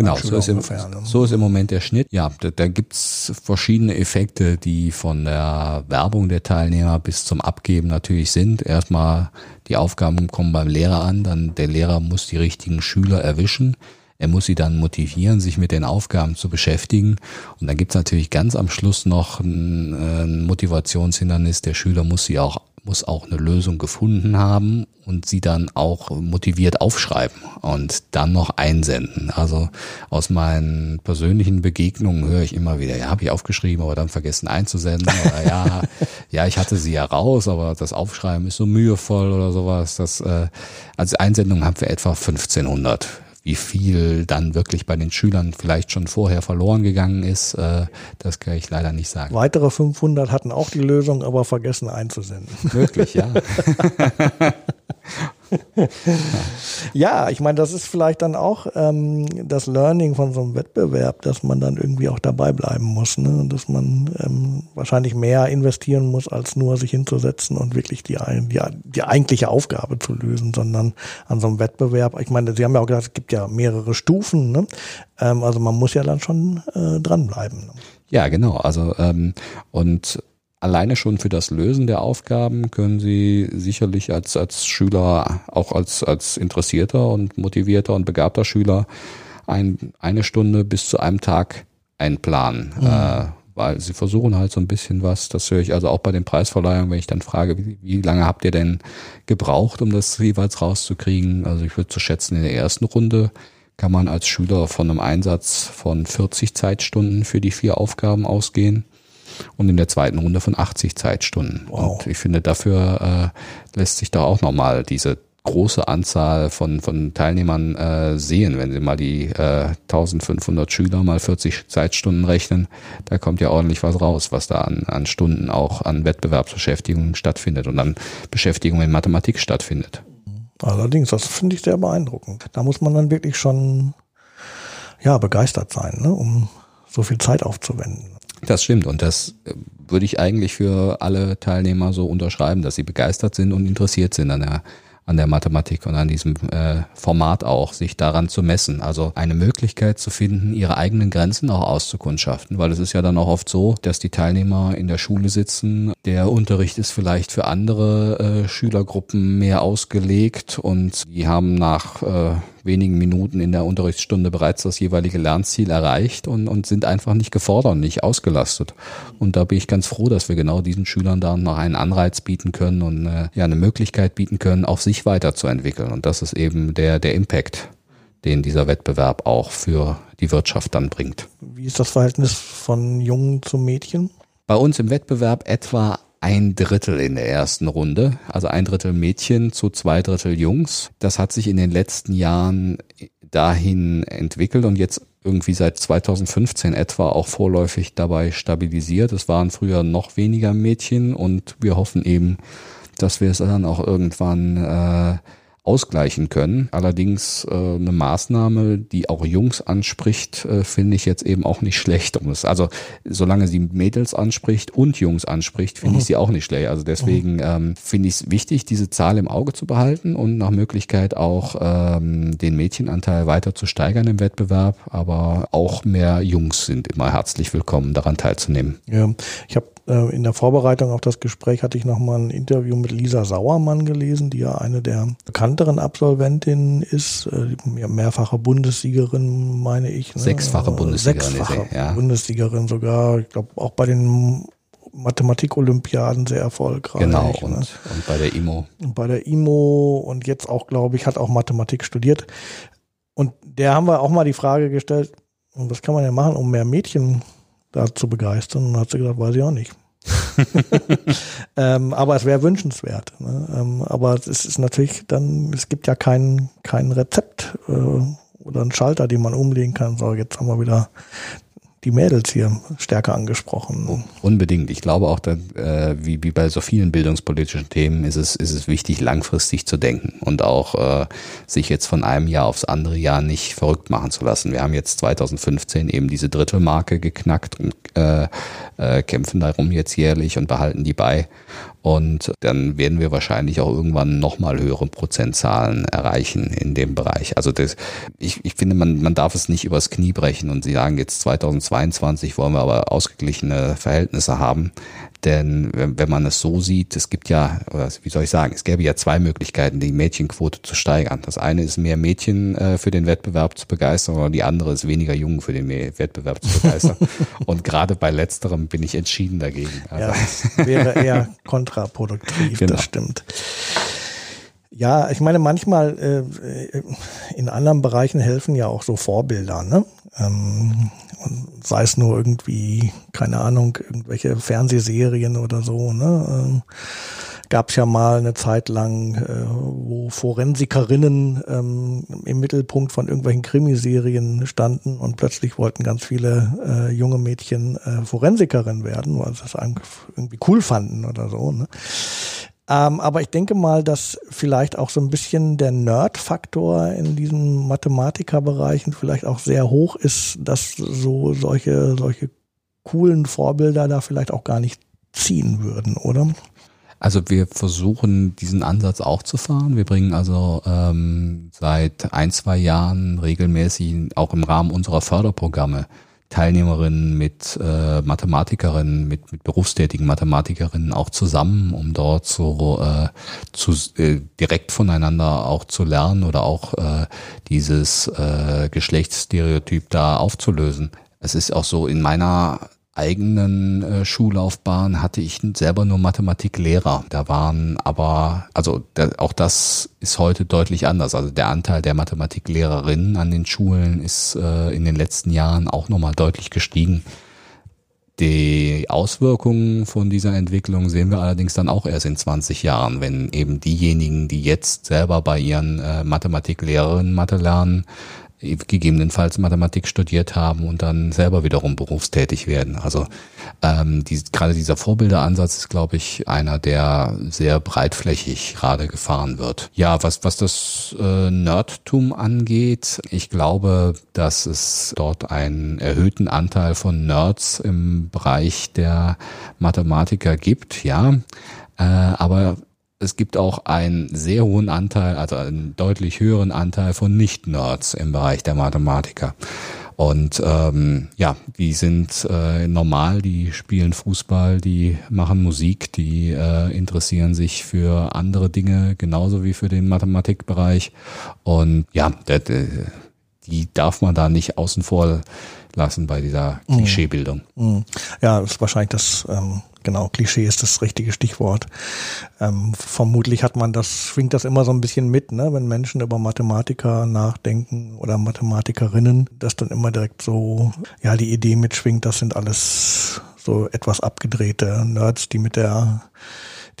Genau, so ist, im, ne? so ist im Moment der Schnitt. Ja, da, da gibt's verschiedene Effekte, die von der Werbung der Teilnehmer bis zum Abgeben natürlich sind. Erstmal die Aufgaben kommen beim Lehrer an, dann der Lehrer muss die richtigen Schüler erwischen. Er muss sie dann motivieren, sich mit den Aufgaben zu beschäftigen. Und dann gibt's natürlich ganz am Schluss noch ein, ein Motivationshindernis. Der Schüler muss sie auch muss auch eine Lösung gefunden haben und sie dann auch motiviert aufschreiben und dann noch einsenden. Also aus meinen persönlichen Begegnungen höre ich immer wieder, ja, habe ich aufgeschrieben, aber dann vergessen einzusenden. Oder ja, ja, ich hatte sie ja raus, aber das Aufschreiben ist so mühevoll oder sowas. Das, äh, also Einsendungen haben wir etwa 1500 wie viel dann wirklich bei den Schülern vielleicht schon vorher verloren gegangen ist, äh, das kann ich leider nicht sagen. Weitere 500 hatten auch die Lösung, aber vergessen einzusenden. Möglich, ja. ja, ich meine, das ist vielleicht dann auch ähm, das Learning von so einem Wettbewerb, dass man dann irgendwie auch dabei bleiben muss, ne? dass man ähm, wahrscheinlich mehr investieren muss, als nur sich hinzusetzen und wirklich die, die, die eigentliche Aufgabe zu lösen, sondern an so einem Wettbewerb, ich meine, Sie haben ja auch gesagt, es gibt ja mehrere Stufen, ne? ähm, also man muss ja dann schon äh, dranbleiben. Ne? Ja, genau. Also ähm, und Alleine schon für das Lösen der Aufgaben können Sie sicherlich als, als Schüler, auch als, als interessierter und motivierter und begabter Schüler ein, eine Stunde bis zu einem Tag einplanen. Mhm. Äh, weil sie versuchen halt so ein bisschen was, das höre ich also auch bei den Preisverleihungen, wenn ich dann frage, wie, wie lange habt ihr denn gebraucht, um das jeweils rauszukriegen? Also ich würde zu schätzen, in der ersten Runde kann man als Schüler von einem Einsatz von 40 Zeitstunden für die vier Aufgaben ausgehen und in der zweiten Runde von 80 Zeitstunden. Wow. Und ich finde, dafür äh, lässt sich da auch nochmal diese große Anzahl von, von Teilnehmern äh, sehen. Wenn Sie mal die äh, 1500 Schüler mal 40 Zeitstunden rechnen, da kommt ja ordentlich was raus, was da an, an Stunden auch an Wettbewerbsbeschäftigung stattfindet und an Beschäftigung in Mathematik stattfindet. Allerdings, das finde ich sehr beeindruckend. Da muss man dann wirklich schon ja, begeistert sein, ne, um so viel Zeit aufzuwenden. Das stimmt und das äh, würde ich eigentlich für alle Teilnehmer so unterschreiben, dass sie begeistert sind und interessiert sind an der an der Mathematik und an diesem äh, Format auch, sich daran zu messen. Also eine Möglichkeit zu finden, ihre eigenen Grenzen auch auszukundschaften, weil es ist ja dann auch oft so, dass die Teilnehmer in der Schule sitzen, der Unterricht ist vielleicht für andere äh, Schülergruppen mehr ausgelegt und die haben nach äh, wenigen Minuten in der Unterrichtsstunde bereits das jeweilige Lernziel erreicht und, und sind einfach nicht gefordert, nicht ausgelastet. Und da bin ich ganz froh, dass wir genau diesen Schülern da noch einen Anreiz bieten können und äh, ja eine Möglichkeit bieten können, auch sich weiterzuentwickeln. Und das ist eben der, der Impact, den dieser Wettbewerb auch für die Wirtschaft dann bringt. Wie ist das Verhältnis von Jungen zu Mädchen? Bei uns im Wettbewerb etwa ein Drittel in der ersten Runde, also ein Drittel Mädchen zu zwei Drittel Jungs. Das hat sich in den letzten Jahren dahin entwickelt und jetzt irgendwie seit 2015 etwa auch vorläufig dabei stabilisiert. Es waren früher noch weniger Mädchen und wir hoffen eben, dass wir es dann auch irgendwann äh, ausgleichen können. Allerdings äh, eine Maßnahme, die auch Jungs anspricht, äh, finde ich jetzt eben auch nicht schlecht. Also solange sie Mädels anspricht und Jungs anspricht, finde mhm. ich sie auch nicht schlecht. Also deswegen mhm. ähm, finde ich es wichtig, diese Zahl im Auge zu behalten und nach Möglichkeit auch ähm, den Mädchenanteil weiter zu steigern im Wettbewerb. Aber auch mehr Jungs sind immer herzlich willkommen, daran teilzunehmen. Ja, ich habe äh, in der Vorbereitung auf das Gespräch hatte ich nochmal ein Interview mit Lisa Sauermann gelesen, die ja eine der bekannteren Absolventinnen ist, äh, mehrfache Bundessiegerin, meine ich. Ne? Sechsfache Bundessiegerin. Sechsfache ja. Bundessiegerin sogar, ich glaube auch bei den Mathematik-Olympiaden sehr erfolgreich. Genau, und, ne? und bei der IMO. Und bei der IMO und jetzt auch, glaube ich, hat auch Mathematik studiert. Und der haben wir auch mal die Frage gestellt, was kann man ja machen, um mehr Mädchen da zu begeistern? Und hat sie gesagt, weiß ich auch nicht. ähm, aber es wäre wünschenswert. Ne? Ähm, aber es ist natürlich dann, es gibt ja kein, kein Rezept äh, oder einen Schalter, den man umlegen kann. So, jetzt haben wir wieder die Mädels hier stärker angesprochen. Unbedingt. Ich glaube auch, dass, äh, wie, wie bei so vielen bildungspolitischen Themen ist es, ist es wichtig, langfristig zu denken und auch äh, sich jetzt von einem Jahr aufs andere Jahr nicht verrückt machen zu lassen. Wir haben jetzt 2015 eben diese Drittelmarke geknackt und äh, äh, kämpfen darum jetzt jährlich und behalten die bei. Und dann werden wir wahrscheinlich auch irgendwann nochmal höhere Prozentzahlen erreichen in dem Bereich. Also das, ich, ich finde, man, man darf es nicht übers Knie brechen und sie sagen jetzt 2022 wollen wir aber ausgeglichene Verhältnisse haben. Denn wenn, man es so sieht, es gibt ja, wie soll ich sagen, es gäbe ja zwei Möglichkeiten, die Mädchenquote zu steigern. Das eine ist mehr Mädchen äh, für den Wettbewerb zu begeistern und die andere ist weniger Jungen für den Wettbewerb zu begeistern. und gerade bei letzterem bin ich entschieden dagegen. Also. Ja, wäre eher kontraproduktiv, genau. das stimmt. Ja, ich meine, manchmal äh, in anderen Bereichen helfen ja auch so Vorbilder, ne? Ähm, sei es nur irgendwie, keine Ahnung, irgendwelche Fernsehserien oder so, ne? Ähm, Gab es ja mal eine Zeit lang, äh, wo Forensikerinnen ähm, im Mittelpunkt von irgendwelchen Krimiserien standen und plötzlich wollten ganz viele äh, junge Mädchen äh, Forensikerin werden, weil sie das irgendwie cool fanden oder so. Ne? Ähm, aber ich denke mal, dass vielleicht auch so ein bisschen der Nerd-Faktor in diesen Mathematikerbereichen vielleicht auch sehr hoch ist, dass so solche, solche coolen Vorbilder da vielleicht auch gar nicht ziehen würden, oder? Also wir versuchen diesen Ansatz auch zu fahren. Wir bringen also ähm, seit ein, zwei Jahren regelmäßig auch im Rahmen unserer Förderprogramme Teilnehmerinnen mit äh, Mathematikerinnen, mit, mit berufstätigen Mathematikerinnen auch zusammen, um dort so äh, zu, äh, direkt voneinander auch zu lernen oder auch äh, dieses äh, Geschlechtsstereotyp da aufzulösen. Es ist auch so in meiner eigenen äh, Schullaufbahn hatte ich selber nur Mathematiklehrer. Da waren aber, also da, auch das ist heute deutlich anders. Also der Anteil der Mathematiklehrerinnen an den Schulen ist äh, in den letzten Jahren auch nochmal deutlich gestiegen. Die Auswirkungen von dieser Entwicklung sehen wir allerdings dann auch erst in 20 Jahren, wenn eben diejenigen, die jetzt selber bei ihren äh, Mathematiklehrerinnen Mathe lernen, gegebenenfalls Mathematik studiert haben und dann selber wiederum berufstätig werden. Also ähm, die, gerade dieser Vorbilderansatz ist, glaube ich, einer, der sehr breitflächig gerade gefahren wird. Ja, was, was das äh, Nerdtum angeht, ich glaube, dass es dort einen erhöhten Anteil von Nerds im Bereich der Mathematiker gibt, ja. Äh, aber es gibt auch einen sehr hohen Anteil, also einen deutlich höheren Anteil von Nicht-Nerds im Bereich der Mathematiker. Und ähm, ja, die sind äh, normal, die spielen Fußball, die machen Musik, die äh, interessieren sich für andere Dinge genauso wie für den Mathematikbereich. Und ja, die darf man da nicht außen vor lassen bei dieser mhm. Klischeebildung. Mhm. Ja, das ist wahrscheinlich das, ähm, genau, Klischee ist das richtige Stichwort. Ähm, vermutlich hat man das, schwingt das immer so ein bisschen mit, ne, wenn Menschen über Mathematiker nachdenken oder Mathematikerinnen, dass dann immer direkt so, ja, die Idee mitschwingt, das sind alles so etwas abgedrehte Nerds, die mit der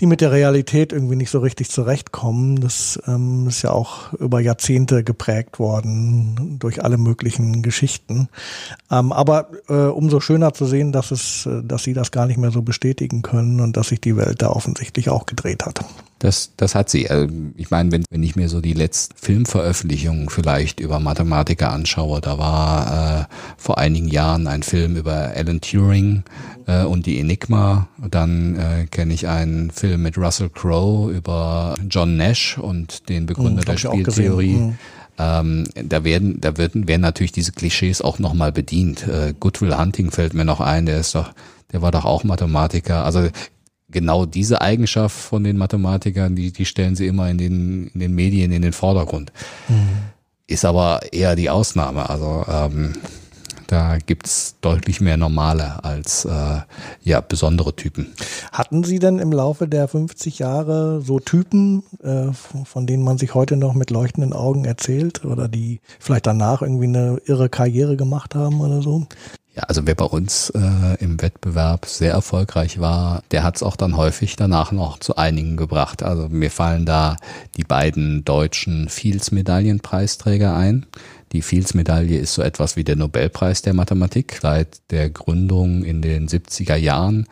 die mit der Realität irgendwie nicht so richtig zurechtkommen. Das ähm, ist ja auch über Jahrzehnte geprägt worden durch alle möglichen Geschichten. Ähm, aber äh, umso schöner zu sehen, dass es, äh, dass sie das gar nicht mehr so bestätigen können und dass sich die Welt da offensichtlich auch gedreht hat. Das, das hat sie. Also, ich meine, wenn, wenn ich mir so die letzten Filmveröffentlichungen vielleicht über Mathematiker anschaue, da war äh, vor einigen Jahren ein Film über Alan Turing äh, und die Enigma. Dann äh, kenne ich einen Film mit Russell Crowe über John Nash und den Begründer hm, der Spieltheorie. Hm. Ähm, da werden, da werden, werden natürlich diese Klischees auch nochmal bedient. Äh, Goodwill Hunting fällt mir noch ein, der ist doch, der war doch auch Mathematiker. Also genau diese Eigenschaft von den Mathematikern, die, die stellen sie immer in den, in den Medien in den Vordergrund. Mhm. Ist aber eher die Ausnahme. Also ähm, da gibt's deutlich mehr normale als äh, ja besondere Typen. Hatten Sie denn im Laufe der 50 Jahre so Typen, äh, von denen man sich heute noch mit leuchtenden Augen erzählt oder die vielleicht danach irgendwie eine irre Karriere gemacht haben oder so? Ja, also wer bei uns äh, im Wettbewerb sehr erfolgreich war, der hat es auch dann häufig danach noch zu einigen gebracht. Also mir fallen da die beiden deutschen Fields-Medaillenpreisträger ein. Die Fields-Medaille ist so etwas wie der Nobelpreis der Mathematik. Seit der Gründung in den 70er Jahren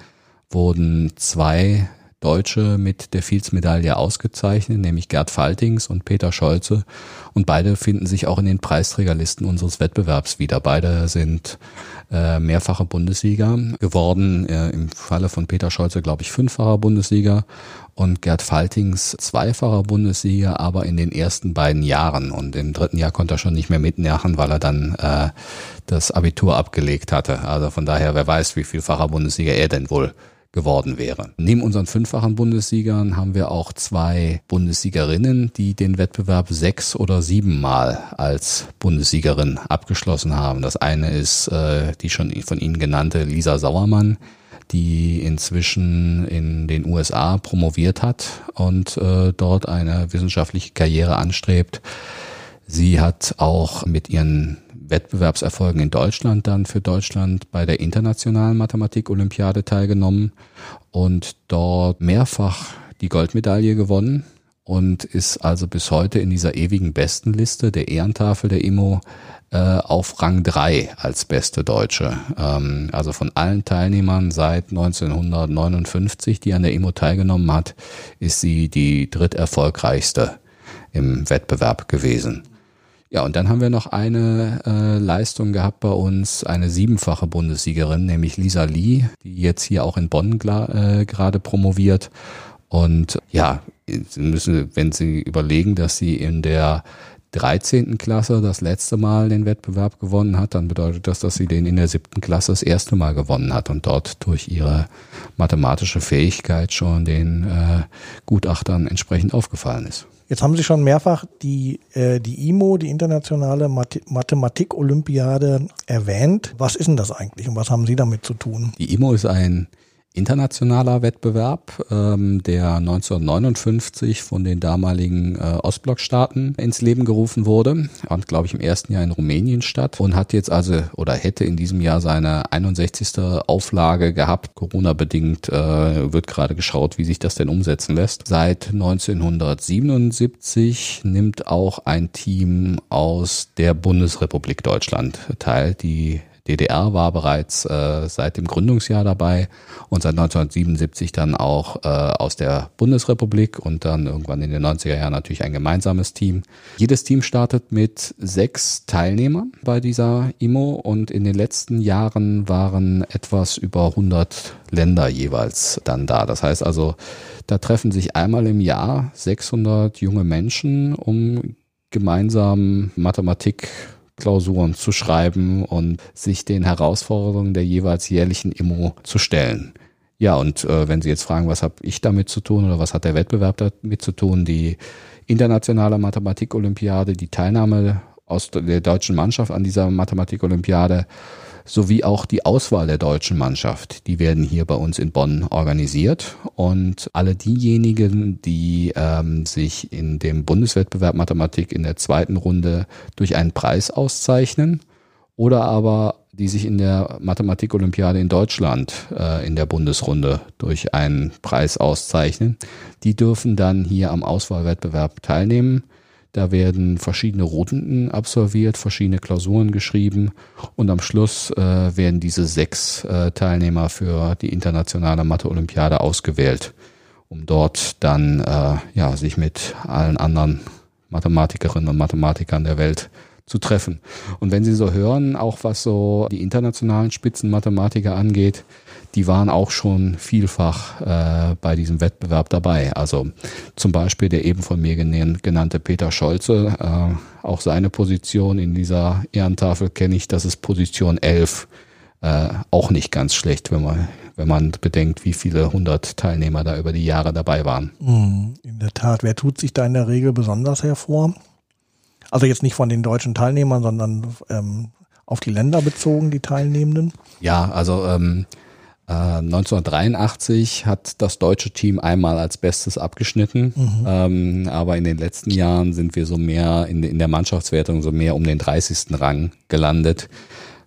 wurden zwei Deutsche mit der Fields-Medaille ausgezeichnet, nämlich Gerd Faltings und Peter Scholze. Und beide finden sich auch in den Preisträgerlisten unseres Wettbewerbs wieder. Beide sind äh, mehrfache Bundessieger geworden. Äh, Im Falle von Peter Scholze, glaube ich, fünffacher Bundessieger und Gerd Faltings zweifacher Bundessieger, aber in den ersten beiden Jahren. Und im dritten Jahr konnte er schon nicht mehr mitmachen, weil er dann äh, das Abitur abgelegt hatte. Also von daher, wer weiß, wie vielfacher Bundessieger er denn wohl geworden wäre. Neben unseren fünffachen Bundessiegern haben wir auch zwei Bundessiegerinnen, die den Wettbewerb sechs oder siebenmal als Bundessiegerin abgeschlossen haben. Das eine ist äh, die schon von Ihnen genannte Lisa Sauermann, die inzwischen in den USA promoviert hat und äh, dort eine wissenschaftliche Karriere anstrebt. Sie hat auch mit ihren Wettbewerbserfolgen in Deutschland dann für Deutschland bei der internationalen Mathematik-Olympiade teilgenommen und dort mehrfach die Goldmedaille gewonnen und ist also bis heute in dieser ewigen Bestenliste der Ehrentafel der IMO äh, auf Rang 3 als beste Deutsche. Ähm, also von allen Teilnehmern seit 1959, die an der IMO teilgenommen hat, ist sie die dritterfolgreichste im Wettbewerb gewesen. Ja, und dann haben wir noch eine äh, Leistung gehabt bei uns, eine siebenfache Bundessiegerin, nämlich Lisa Lee, die jetzt hier auch in Bonn äh, gerade promoviert. Und ja, Sie müssen, wenn Sie überlegen, dass sie in der 13. Klasse das letzte Mal den Wettbewerb gewonnen hat, dann bedeutet das, dass sie den in der siebten Klasse das erste Mal gewonnen hat und dort durch ihre mathematische Fähigkeit schon den äh, Gutachtern entsprechend aufgefallen ist. Jetzt haben Sie schon mehrfach die, äh, die IMO, die internationale Mathematik-Olympiade, erwähnt. Was ist denn das eigentlich und was haben Sie damit zu tun? Die IMO ist ein internationaler Wettbewerb, ähm, der 1959 von den damaligen äh, Ostblockstaaten ins Leben gerufen wurde. Fand, glaube ich, im ersten Jahr in Rumänien statt und hat jetzt also oder hätte in diesem Jahr seine 61. Auflage gehabt. Corona-bedingt äh, wird gerade geschaut, wie sich das denn umsetzen lässt. Seit 1977 nimmt auch ein Team aus der Bundesrepublik Deutschland teil, die DDR war bereits äh, seit dem Gründungsjahr dabei und seit 1977 dann auch äh, aus der Bundesrepublik und dann irgendwann in den 90er Jahren natürlich ein gemeinsames Team. Jedes Team startet mit sechs Teilnehmern bei dieser IMO und in den letzten Jahren waren etwas über 100 Länder jeweils dann da. Das heißt also, da treffen sich einmal im Jahr 600 junge Menschen, um gemeinsam Mathematik Klausuren zu schreiben und sich den Herausforderungen der jeweils jährlichen Immo zu stellen. Ja, und äh, wenn Sie jetzt fragen, was habe ich damit zu tun oder was hat der Wettbewerb damit zu tun, die internationale Mathematik-Olympiade, die Teilnahme aus der deutschen Mannschaft an dieser Mathematik-Olympiade sowie auch die Auswahl der deutschen Mannschaft. Die werden hier bei uns in Bonn organisiert und alle diejenigen, die ähm, sich in dem Bundeswettbewerb Mathematik in der zweiten Runde durch einen Preis auszeichnen oder aber die sich in der Mathematik-Olympiade in Deutschland äh, in der Bundesrunde durch einen Preis auszeichnen, die dürfen dann hier am Auswahlwettbewerb teilnehmen. Da werden verschiedene Runden absolviert, verschiedene Klausuren geschrieben und am Schluss äh, werden diese sechs äh, Teilnehmer für die internationale Mathe-Olympiade ausgewählt, um dort dann äh, ja, sich mit allen anderen Mathematikerinnen und Mathematikern der Welt zu treffen. Und wenn Sie so hören, auch was so die internationalen Spitzenmathematiker angeht, die waren auch schon vielfach äh, bei diesem Wettbewerb dabei. Also zum Beispiel der eben von mir genannte Peter Scholze, äh, auch seine Position in dieser Ehrentafel kenne ich, das ist Position 11. Äh, auch nicht ganz schlecht, wenn man, wenn man bedenkt, wie viele hundert Teilnehmer da über die Jahre dabei waren. Hm, in der Tat. Wer tut sich da in der Regel besonders hervor? Also jetzt nicht von den deutschen Teilnehmern, sondern ähm, auf die Länder bezogen, die Teilnehmenden? Ja, also ähm, 1983 äh, hat das deutsche Team einmal als Bestes abgeschnitten, mhm. ähm, aber in den letzten Jahren sind wir so mehr in, in der Mannschaftswertung so mehr um den 30. Rang gelandet.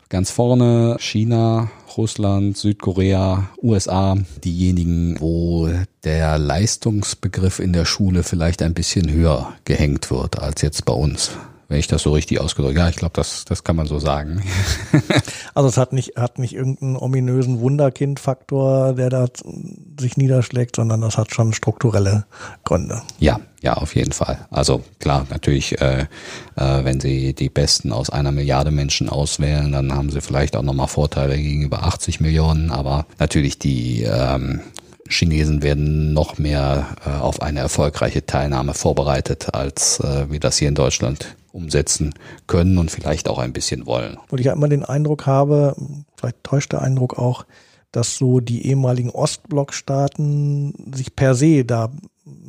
Ganz vorne China, Russland, Südkorea, USA, diejenigen, wo der Leistungsbegriff in der Schule vielleicht ein bisschen höher gehängt wird als jetzt bei uns wenn ich das so richtig ausgedrückt Ja, ich glaube, das, das kann man so sagen. also es hat nicht, hat nicht irgendeinen ominösen Wunderkind-Faktor, der da sich niederschlägt, sondern das hat schon strukturelle Gründe. Ja, ja, auf jeden Fall. Also klar, natürlich, äh, äh, wenn Sie die Besten aus einer Milliarde Menschen auswählen, dann haben Sie vielleicht auch nochmal Vorteile gegenüber 80 Millionen, aber natürlich die ähm, Chinesen werden noch mehr äh, auf eine erfolgreiche Teilnahme vorbereitet, als äh, wir das hier in Deutschland umsetzen können und vielleicht auch ein bisschen wollen. Und ich ja immer den Eindruck habe, vielleicht täuscht der Eindruck auch, dass so die ehemaligen Ostblockstaaten sich per se da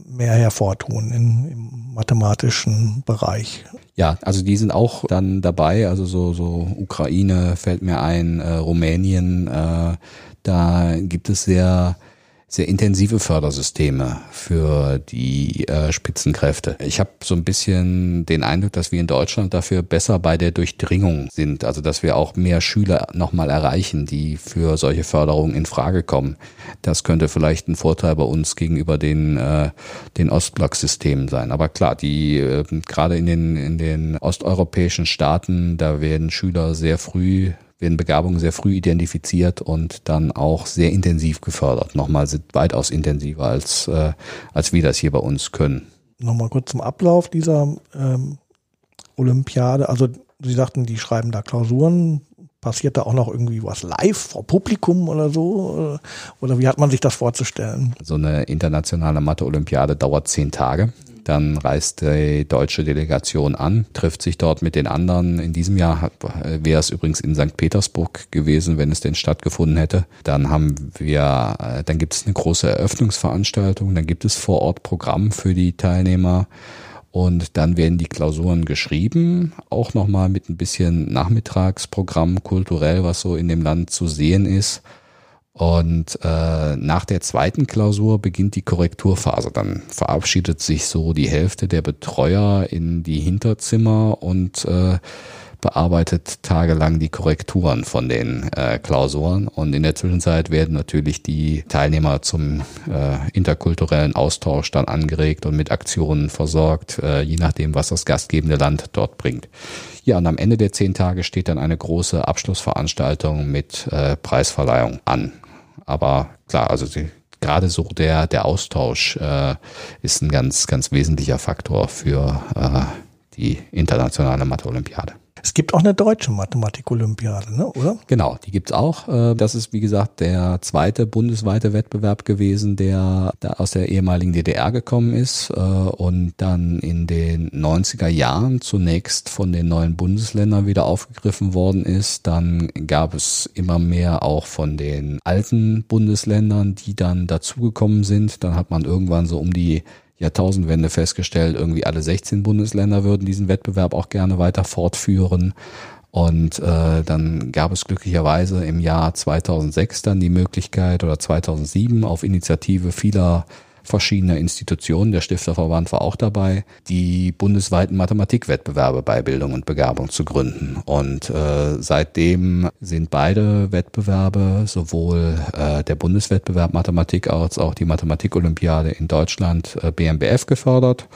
mehr hervortun in, im mathematischen Bereich. Ja, also die sind auch dann dabei, also so, so Ukraine fällt mir ein, äh, Rumänien, äh, da gibt es sehr sehr intensive Fördersysteme für die äh, Spitzenkräfte. Ich habe so ein bisschen den Eindruck, dass wir in Deutschland dafür besser bei der Durchdringung sind, also dass wir auch mehr Schüler nochmal erreichen, die für solche Förderungen in Frage kommen. Das könnte vielleicht ein Vorteil bei uns gegenüber den äh, den Ostblock-Systemen sein. Aber klar, die äh, gerade in den in den osteuropäischen Staaten, da werden Schüler sehr früh werden Begabungen sehr früh identifiziert und dann auch sehr intensiv gefördert. Nochmal weitaus intensiver als, äh, als wir das hier bei uns können. Nochmal kurz zum Ablauf dieser ähm, Olympiade. Also Sie sagten, die schreiben da Klausuren. Passiert da auch noch irgendwie was live vor Publikum oder so? Oder wie hat man sich das vorzustellen? So eine internationale Mathe-Olympiade dauert zehn Tage. Dann reist die deutsche Delegation an, trifft sich dort mit den anderen. In diesem Jahr wäre es übrigens in St. Petersburg gewesen, wenn es denn stattgefunden hätte. Dann haben wir, äh, dann gibt es eine große Eröffnungsveranstaltung, dann gibt es vor Ort Programm für die Teilnehmer. Und dann werden die Klausuren geschrieben, auch nochmal mit ein bisschen Nachmittagsprogramm kulturell, was so in dem Land zu sehen ist. Und äh, nach der zweiten Klausur beginnt die Korrekturphase. Dann verabschiedet sich so die Hälfte der Betreuer in die Hinterzimmer und äh, bearbeitet tagelang die Korrekturen von den äh, Klausuren. Und in der Zwischenzeit werden natürlich die Teilnehmer zum äh, interkulturellen Austausch dann angeregt und mit Aktionen versorgt, äh, je nachdem, was das gastgebende Land dort bringt. Ja, und am Ende der zehn Tage steht dann eine große Abschlussveranstaltung mit äh, Preisverleihung an. Aber klar, also die, gerade so der, der Austausch äh, ist ein ganz, ganz wesentlicher Faktor für äh, die internationale Mathe-Olympiade. Es gibt auch eine deutsche Mathematik-Olympiade, ne? oder? Genau, die gibt's auch. Äh, das ist, wie gesagt, der zweite bundesweite Wettbewerb gewesen, der aus der ehemaligen DDR gekommen ist äh, und dann in den 90er Jahren zunächst von den neuen Bundesländern wieder aufgegriffen worden ist. Dann gab es immer mehr auch von den alten Bundesländern, die dann dazugekommen sind. Dann hat man irgendwann so um die Jahrtausendwende festgestellt, irgendwie alle 16 Bundesländer würden diesen Wettbewerb auch gerne weiter fortführen. Und äh, dann gab es glücklicherweise im Jahr 2006 dann die Möglichkeit oder 2007 auf Initiative vieler verschiedener Institutionen, der Stifterverband war auch dabei, die bundesweiten Mathematikwettbewerbe bei Bildung und Begabung zu gründen. Und äh, seitdem sind beide Wettbewerbe, sowohl äh, der Bundeswettbewerb Mathematik als auch die Mathematik-Olympiade in Deutschland äh, BMBF gefördert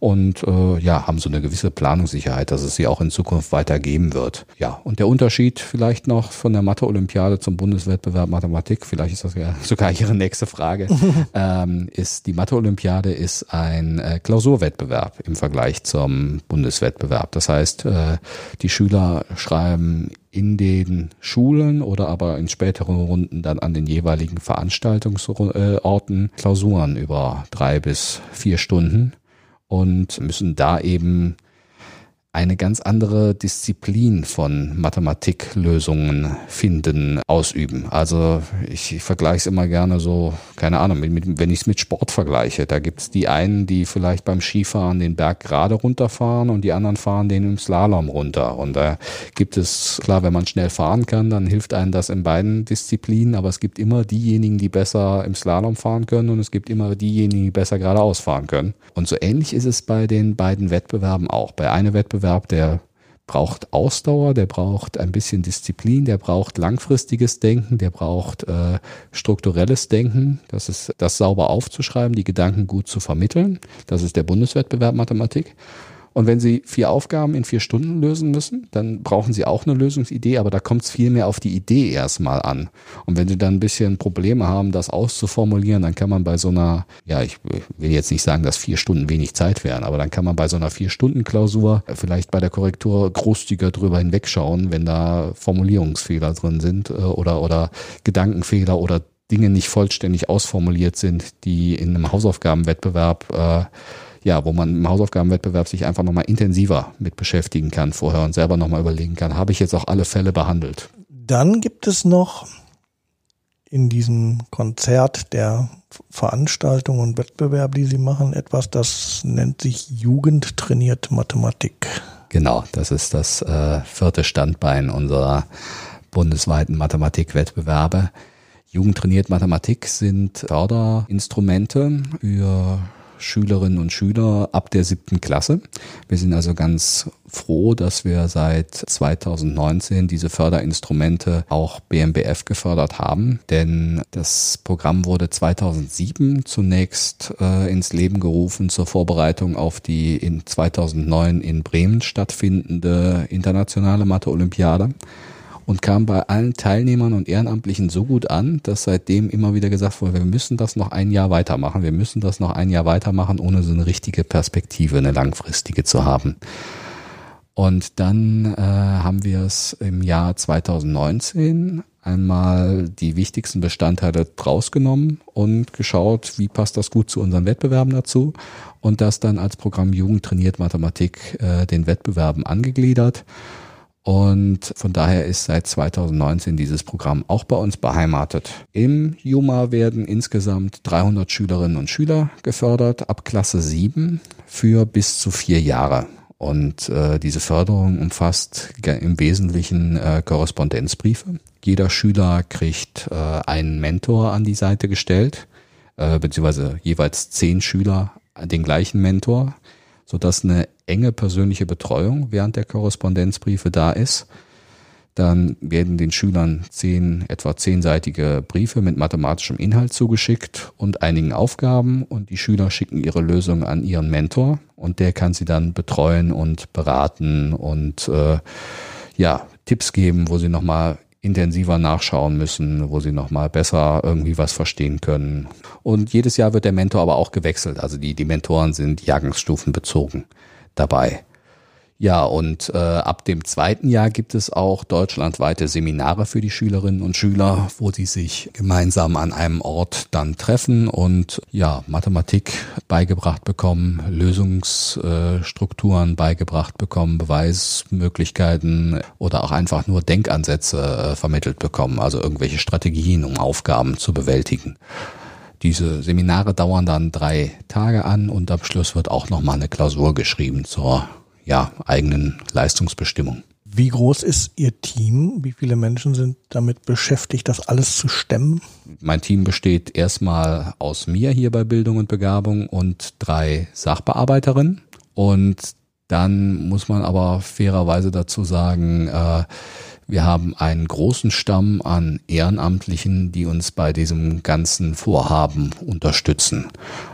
und äh, ja, haben so eine gewisse Planungssicherheit, dass es sie auch in Zukunft weiter geben wird. Ja, und der Unterschied vielleicht noch von der Mathe-Olympiade zum Bundeswettbewerb Mathematik, vielleicht ist das ja sogar Ihre nächste Frage, ähm, ist die Mathe-Olympiade ist ein äh, Klausurwettbewerb im Vergleich zum Bundeswettbewerb. Das heißt, äh, die Schüler schreiben in den Schulen oder aber in späteren Runden dann an den jeweiligen Veranstaltungsorten Klausuren über drei bis vier Stunden und müssen da eben eine ganz andere Disziplin von Mathematiklösungen finden, ausüben. Also ich, ich vergleiche es immer gerne so, keine Ahnung, mit, mit, wenn ich es mit Sport vergleiche. Da gibt es die einen, die vielleicht beim Skifahren den Berg gerade runterfahren und die anderen fahren den im Slalom runter. Und da gibt es, klar, wenn man schnell fahren kann, dann hilft einem das in beiden Disziplinen, aber es gibt immer diejenigen, die besser im Slalom fahren können und es gibt immer diejenigen, die besser geradeaus fahren können. Und so ähnlich ist es bei den beiden Wettbewerben auch. Bei einem Wettbewerb Wettbewerb, der braucht Ausdauer, der braucht ein bisschen Disziplin, der braucht langfristiges Denken, der braucht äh, strukturelles Denken, das ist das sauber aufzuschreiben, die Gedanken gut zu vermitteln. Das ist der Bundeswettbewerb Mathematik. Und wenn Sie vier Aufgaben in vier Stunden lösen müssen, dann brauchen Sie auch eine Lösungsidee, aber da kommt es viel mehr auf die Idee erstmal an. Und wenn Sie dann ein bisschen Probleme haben, das auszuformulieren, dann kann man bei so einer, ja, ich will jetzt nicht sagen, dass vier Stunden wenig Zeit wären, aber dann kann man bei so einer Vier-Stunden-Klausur vielleicht bei der Korrektur großzügiger drüber hinwegschauen, wenn da Formulierungsfehler drin sind äh, oder, oder Gedankenfehler oder Dinge nicht vollständig ausformuliert sind, die in einem Hausaufgabenwettbewerb äh, ja, wo man im Hausaufgabenwettbewerb sich einfach nochmal intensiver mit beschäftigen kann vorher und selber nochmal überlegen kann, habe ich jetzt auch alle Fälle behandelt. Dann gibt es noch in diesem Konzert der Veranstaltungen und Wettbewerb, die Sie machen, etwas, das nennt sich Jugend trainiert Mathematik. Genau, das ist das äh, vierte Standbein unserer bundesweiten Mathematikwettbewerbe. Jugend trainiert Mathematik sind Förderinstrumente für Schülerinnen und Schüler ab der siebten Klasse. Wir sind also ganz froh, dass wir seit 2019 diese Förderinstrumente auch BMBF gefördert haben, denn das Programm wurde 2007 zunächst äh, ins Leben gerufen zur Vorbereitung auf die in 2009 in Bremen stattfindende internationale Mathe-Olympiade und kam bei allen Teilnehmern und Ehrenamtlichen so gut an, dass seitdem immer wieder gesagt wurde, wir müssen das noch ein Jahr weitermachen, wir müssen das noch ein Jahr weitermachen, ohne so eine richtige Perspektive, eine langfristige zu haben. Und dann äh, haben wir es im Jahr 2019 einmal die wichtigsten Bestandteile draus genommen und geschaut, wie passt das gut zu unseren Wettbewerben dazu. Und das dann als Programm Jugend trainiert Mathematik äh, den Wettbewerben angegliedert und von daher ist seit 2019 dieses Programm auch bei uns beheimatet. Im JUMA werden insgesamt 300 Schülerinnen und Schüler gefördert ab Klasse 7 für bis zu vier Jahre. Und äh, diese Förderung umfasst im Wesentlichen äh, Korrespondenzbriefe. Jeder Schüler kriegt äh, einen Mentor an die Seite gestellt, äh, beziehungsweise jeweils zehn Schüler den gleichen Mentor sodass eine enge persönliche Betreuung während der Korrespondenzbriefe da ist. Dann werden den Schülern zehn, etwa zehnseitige Briefe mit mathematischem Inhalt zugeschickt und einigen Aufgaben und die Schüler schicken ihre Lösung an ihren Mentor und der kann sie dann betreuen und beraten und äh, ja, Tipps geben, wo sie nochmal intensiver nachschauen müssen, wo sie nochmal besser irgendwie was verstehen können. Und jedes Jahr wird der Mentor aber auch gewechselt. Also die, die Mentoren sind jahrgangsstufenbezogen dabei. Ja, und äh, ab dem zweiten Jahr gibt es auch deutschlandweite Seminare für die Schülerinnen und Schüler, wo sie sich gemeinsam an einem Ort dann treffen und ja, Mathematik beigebracht bekommen, Lösungsstrukturen beigebracht bekommen, Beweismöglichkeiten oder auch einfach nur Denkansätze äh, vermittelt bekommen, also irgendwelche Strategien, um Aufgaben zu bewältigen. Diese Seminare dauern dann drei Tage an und am Schluss wird auch nochmal eine Klausur geschrieben zur ja, eigenen Leistungsbestimmung. Wie groß ist Ihr Team? Wie viele Menschen sind damit beschäftigt, das alles zu stemmen? Mein Team besteht erstmal aus mir hier bei Bildung und Begabung und drei Sachbearbeiterinnen. Und dann muss man aber fairerweise dazu sagen, äh, wir haben einen großen Stamm an Ehrenamtlichen, die uns bei diesem ganzen Vorhaben unterstützen.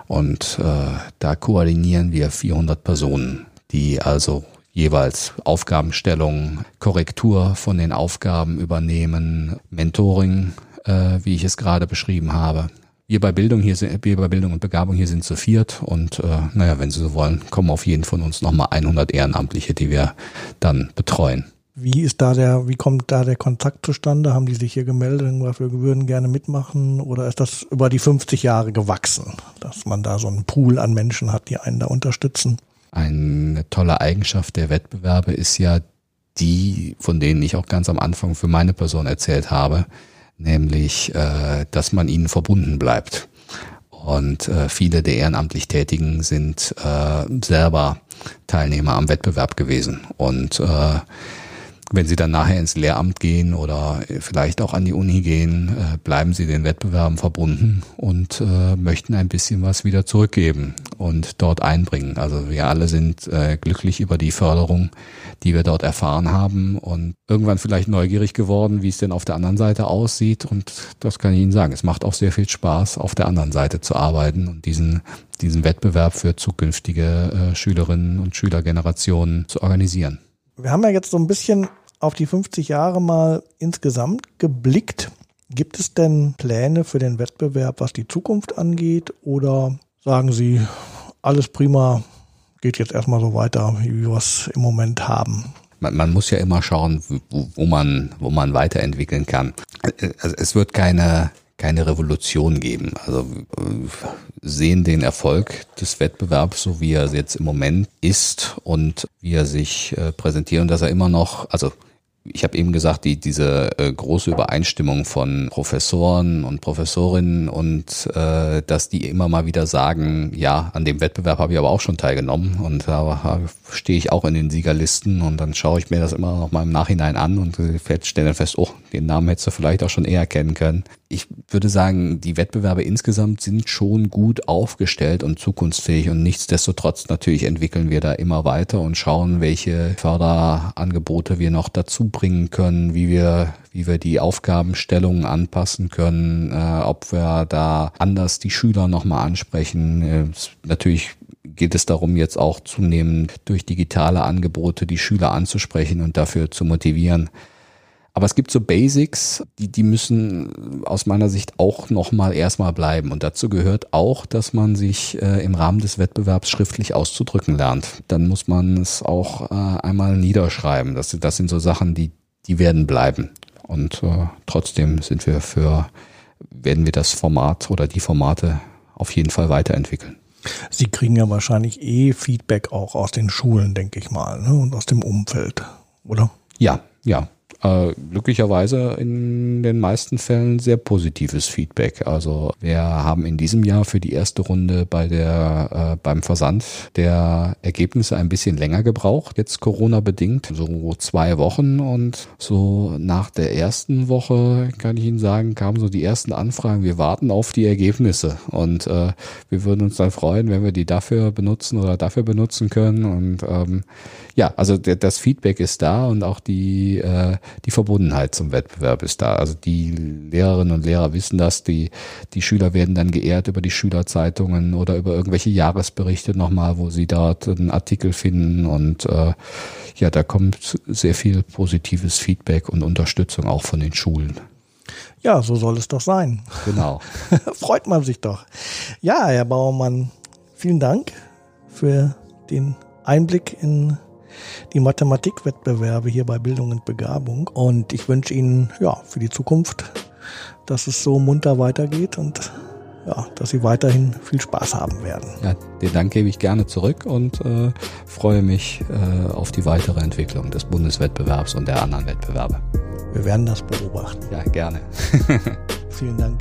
Und äh, da koordinieren wir 400 Personen die also jeweils Aufgabenstellung, Korrektur von den Aufgaben übernehmen, Mentoring, äh, wie ich es gerade beschrieben habe. Wir bei Bildung hier sind, wir bei Bildung und Begabung hier sind zu viert und äh, naja, wenn Sie so wollen, kommen auf jeden von uns nochmal 100 Ehrenamtliche, die wir dann betreuen. Wie ist da der, wie kommt da der Kontakt zustande? Haben die sich hier gemeldet und wir würden gerne mitmachen? Oder ist das über die 50 Jahre gewachsen, dass man da so einen Pool an Menschen hat, die einen da unterstützen? Eine tolle Eigenschaft der Wettbewerbe ist ja die, von denen ich auch ganz am Anfang für meine Person erzählt habe, nämlich, äh, dass man ihnen verbunden bleibt. Und äh, viele der ehrenamtlich Tätigen sind äh, selber Teilnehmer am Wettbewerb gewesen. Und äh, wenn Sie dann nachher ins Lehramt gehen oder vielleicht auch an die Uni gehen, äh, bleiben Sie den Wettbewerben verbunden und äh, möchten ein bisschen was wieder zurückgeben und dort einbringen. Also wir alle sind äh, glücklich über die Förderung, die wir dort erfahren haben und irgendwann vielleicht neugierig geworden, wie es denn auf der anderen Seite aussieht. Und das kann ich Ihnen sagen. Es macht auch sehr viel Spaß, auf der anderen Seite zu arbeiten und diesen, diesen Wettbewerb für zukünftige Schülerinnen und Schülergenerationen zu organisieren. Wir haben ja jetzt so ein bisschen auf die 50 Jahre mal insgesamt geblickt. Gibt es denn Pläne für den Wettbewerb, was die Zukunft angeht? Oder sagen Sie, alles prima, geht jetzt erstmal so weiter, wie wir es im Moment haben? Man, man muss ja immer schauen, wo, wo, man, wo man weiterentwickeln kann. Also es wird keine, keine Revolution geben. Also sehen den Erfolg des Wettbewerbs, so wie er jetzt im Moment ist und wie er sich äh, präsentiert und dass er immer noch, also ich habe eben gesagt, die, diese äh, große Übereinstimmung von Professoren und Professorinnen und äh, dass die immer mal wieder sagen, ja, an dem Wettbewerb habe ich aber auch schon teilgenommen und da stehe ich auch in den Siegerlisten und dann schaue ich mir das immer noch mal im Nachhinein an und stelle dann fest, oh, den Namen hättest du vielleicht auch schon eher kennen können. Ich würde sagen, die Wettbewerbe insgesamt sind schon gut aufgestellt und zukunftsfähig und nichtsdestotrotz natürlich entwickeln wir da immer weiter und schauen, welche Förderangebote wir noch dazu bringen können, wie wir, wie wir die Aufgabenstellungen anpassen können, äh, ob wir da anders die Schüler nochmal ansprechen. Äh, natürlich geht es darum, jetzt auch zunehmend durch digitale Angebote die Schüler anzusprechen und dafür zu motivieren. Aber es gibt so Basics, die, die müssen aus meiner Sicht auch nochmal erstmal bleiben. Und dazu gehört auch, dass man sich äh, im Rahmen des Wettbewerbs schriftlich auszudrücken lernt. Dann muss man es auch äh, einmal niederschreiben. Das, das sind so Sachen, die, die werden bleiben. Und äh, trotzdem sind wir für, werden wir das Format oder die Formate auf jeden Fall weiterentwickeln. Sie kriegen ja wahrscheinlich eh Feedback auch aus den Schulen, denke ich mal, ne? und aus dem Umfeld, oder? Ja, ja äh, glücklicherweise in den meisten Fällen sehr positives Feedback. Also wir haben in diesem Jahr für die erste Runde bei der äh, beim Versand der Ergebnisse ein bisschen länger gebraucht, jetzt Corona bedingt, so zwei Wochen und so nach der ersten Woche kann ich Ihnen sagen, kamen so die ersten Anfragen. Wir warten auf die Ergebnisse und äh, wir würden uns dann freuen, wenn wir die dafür benutzen oder dafür benutzen können und ähm, ja, also das Feedback ist da und auch die, äh, die Verbundenheit zum Wettbewerb ist da. Also die Lehrerinnen und Lehrer wissen das, die, die Schüler werden dann geehrt über die Schülerzeitungen oder über irgendwelche Jahresberichte nochmal, wo sie dort einen Artikel finden und äh, ja, da kommt sehr viel positives Feedback und Unterstützung auch von den Schulen. Ja, so soll es doch sein. Genau. Freut man sich doch. Ja, Herr Bauermann, vielen Dank für den Einblick in die Mathematikwettbewerbe hier bei Bildung und Begabung. Und ich wünsche Ihnen ja für die Zukunft, dass es so munter weitergeht und ja, dass Sie weiterhin viel Spaß haben werden. Ja, den Dank gebe ich gerne zurück und äh, freue mich äh, auf die weitere Entwicklung des Bundeswettbewerbs und der anderen Wettbewerbe. Wir werden das beobachten. Ja, gerne. Vielen Dank.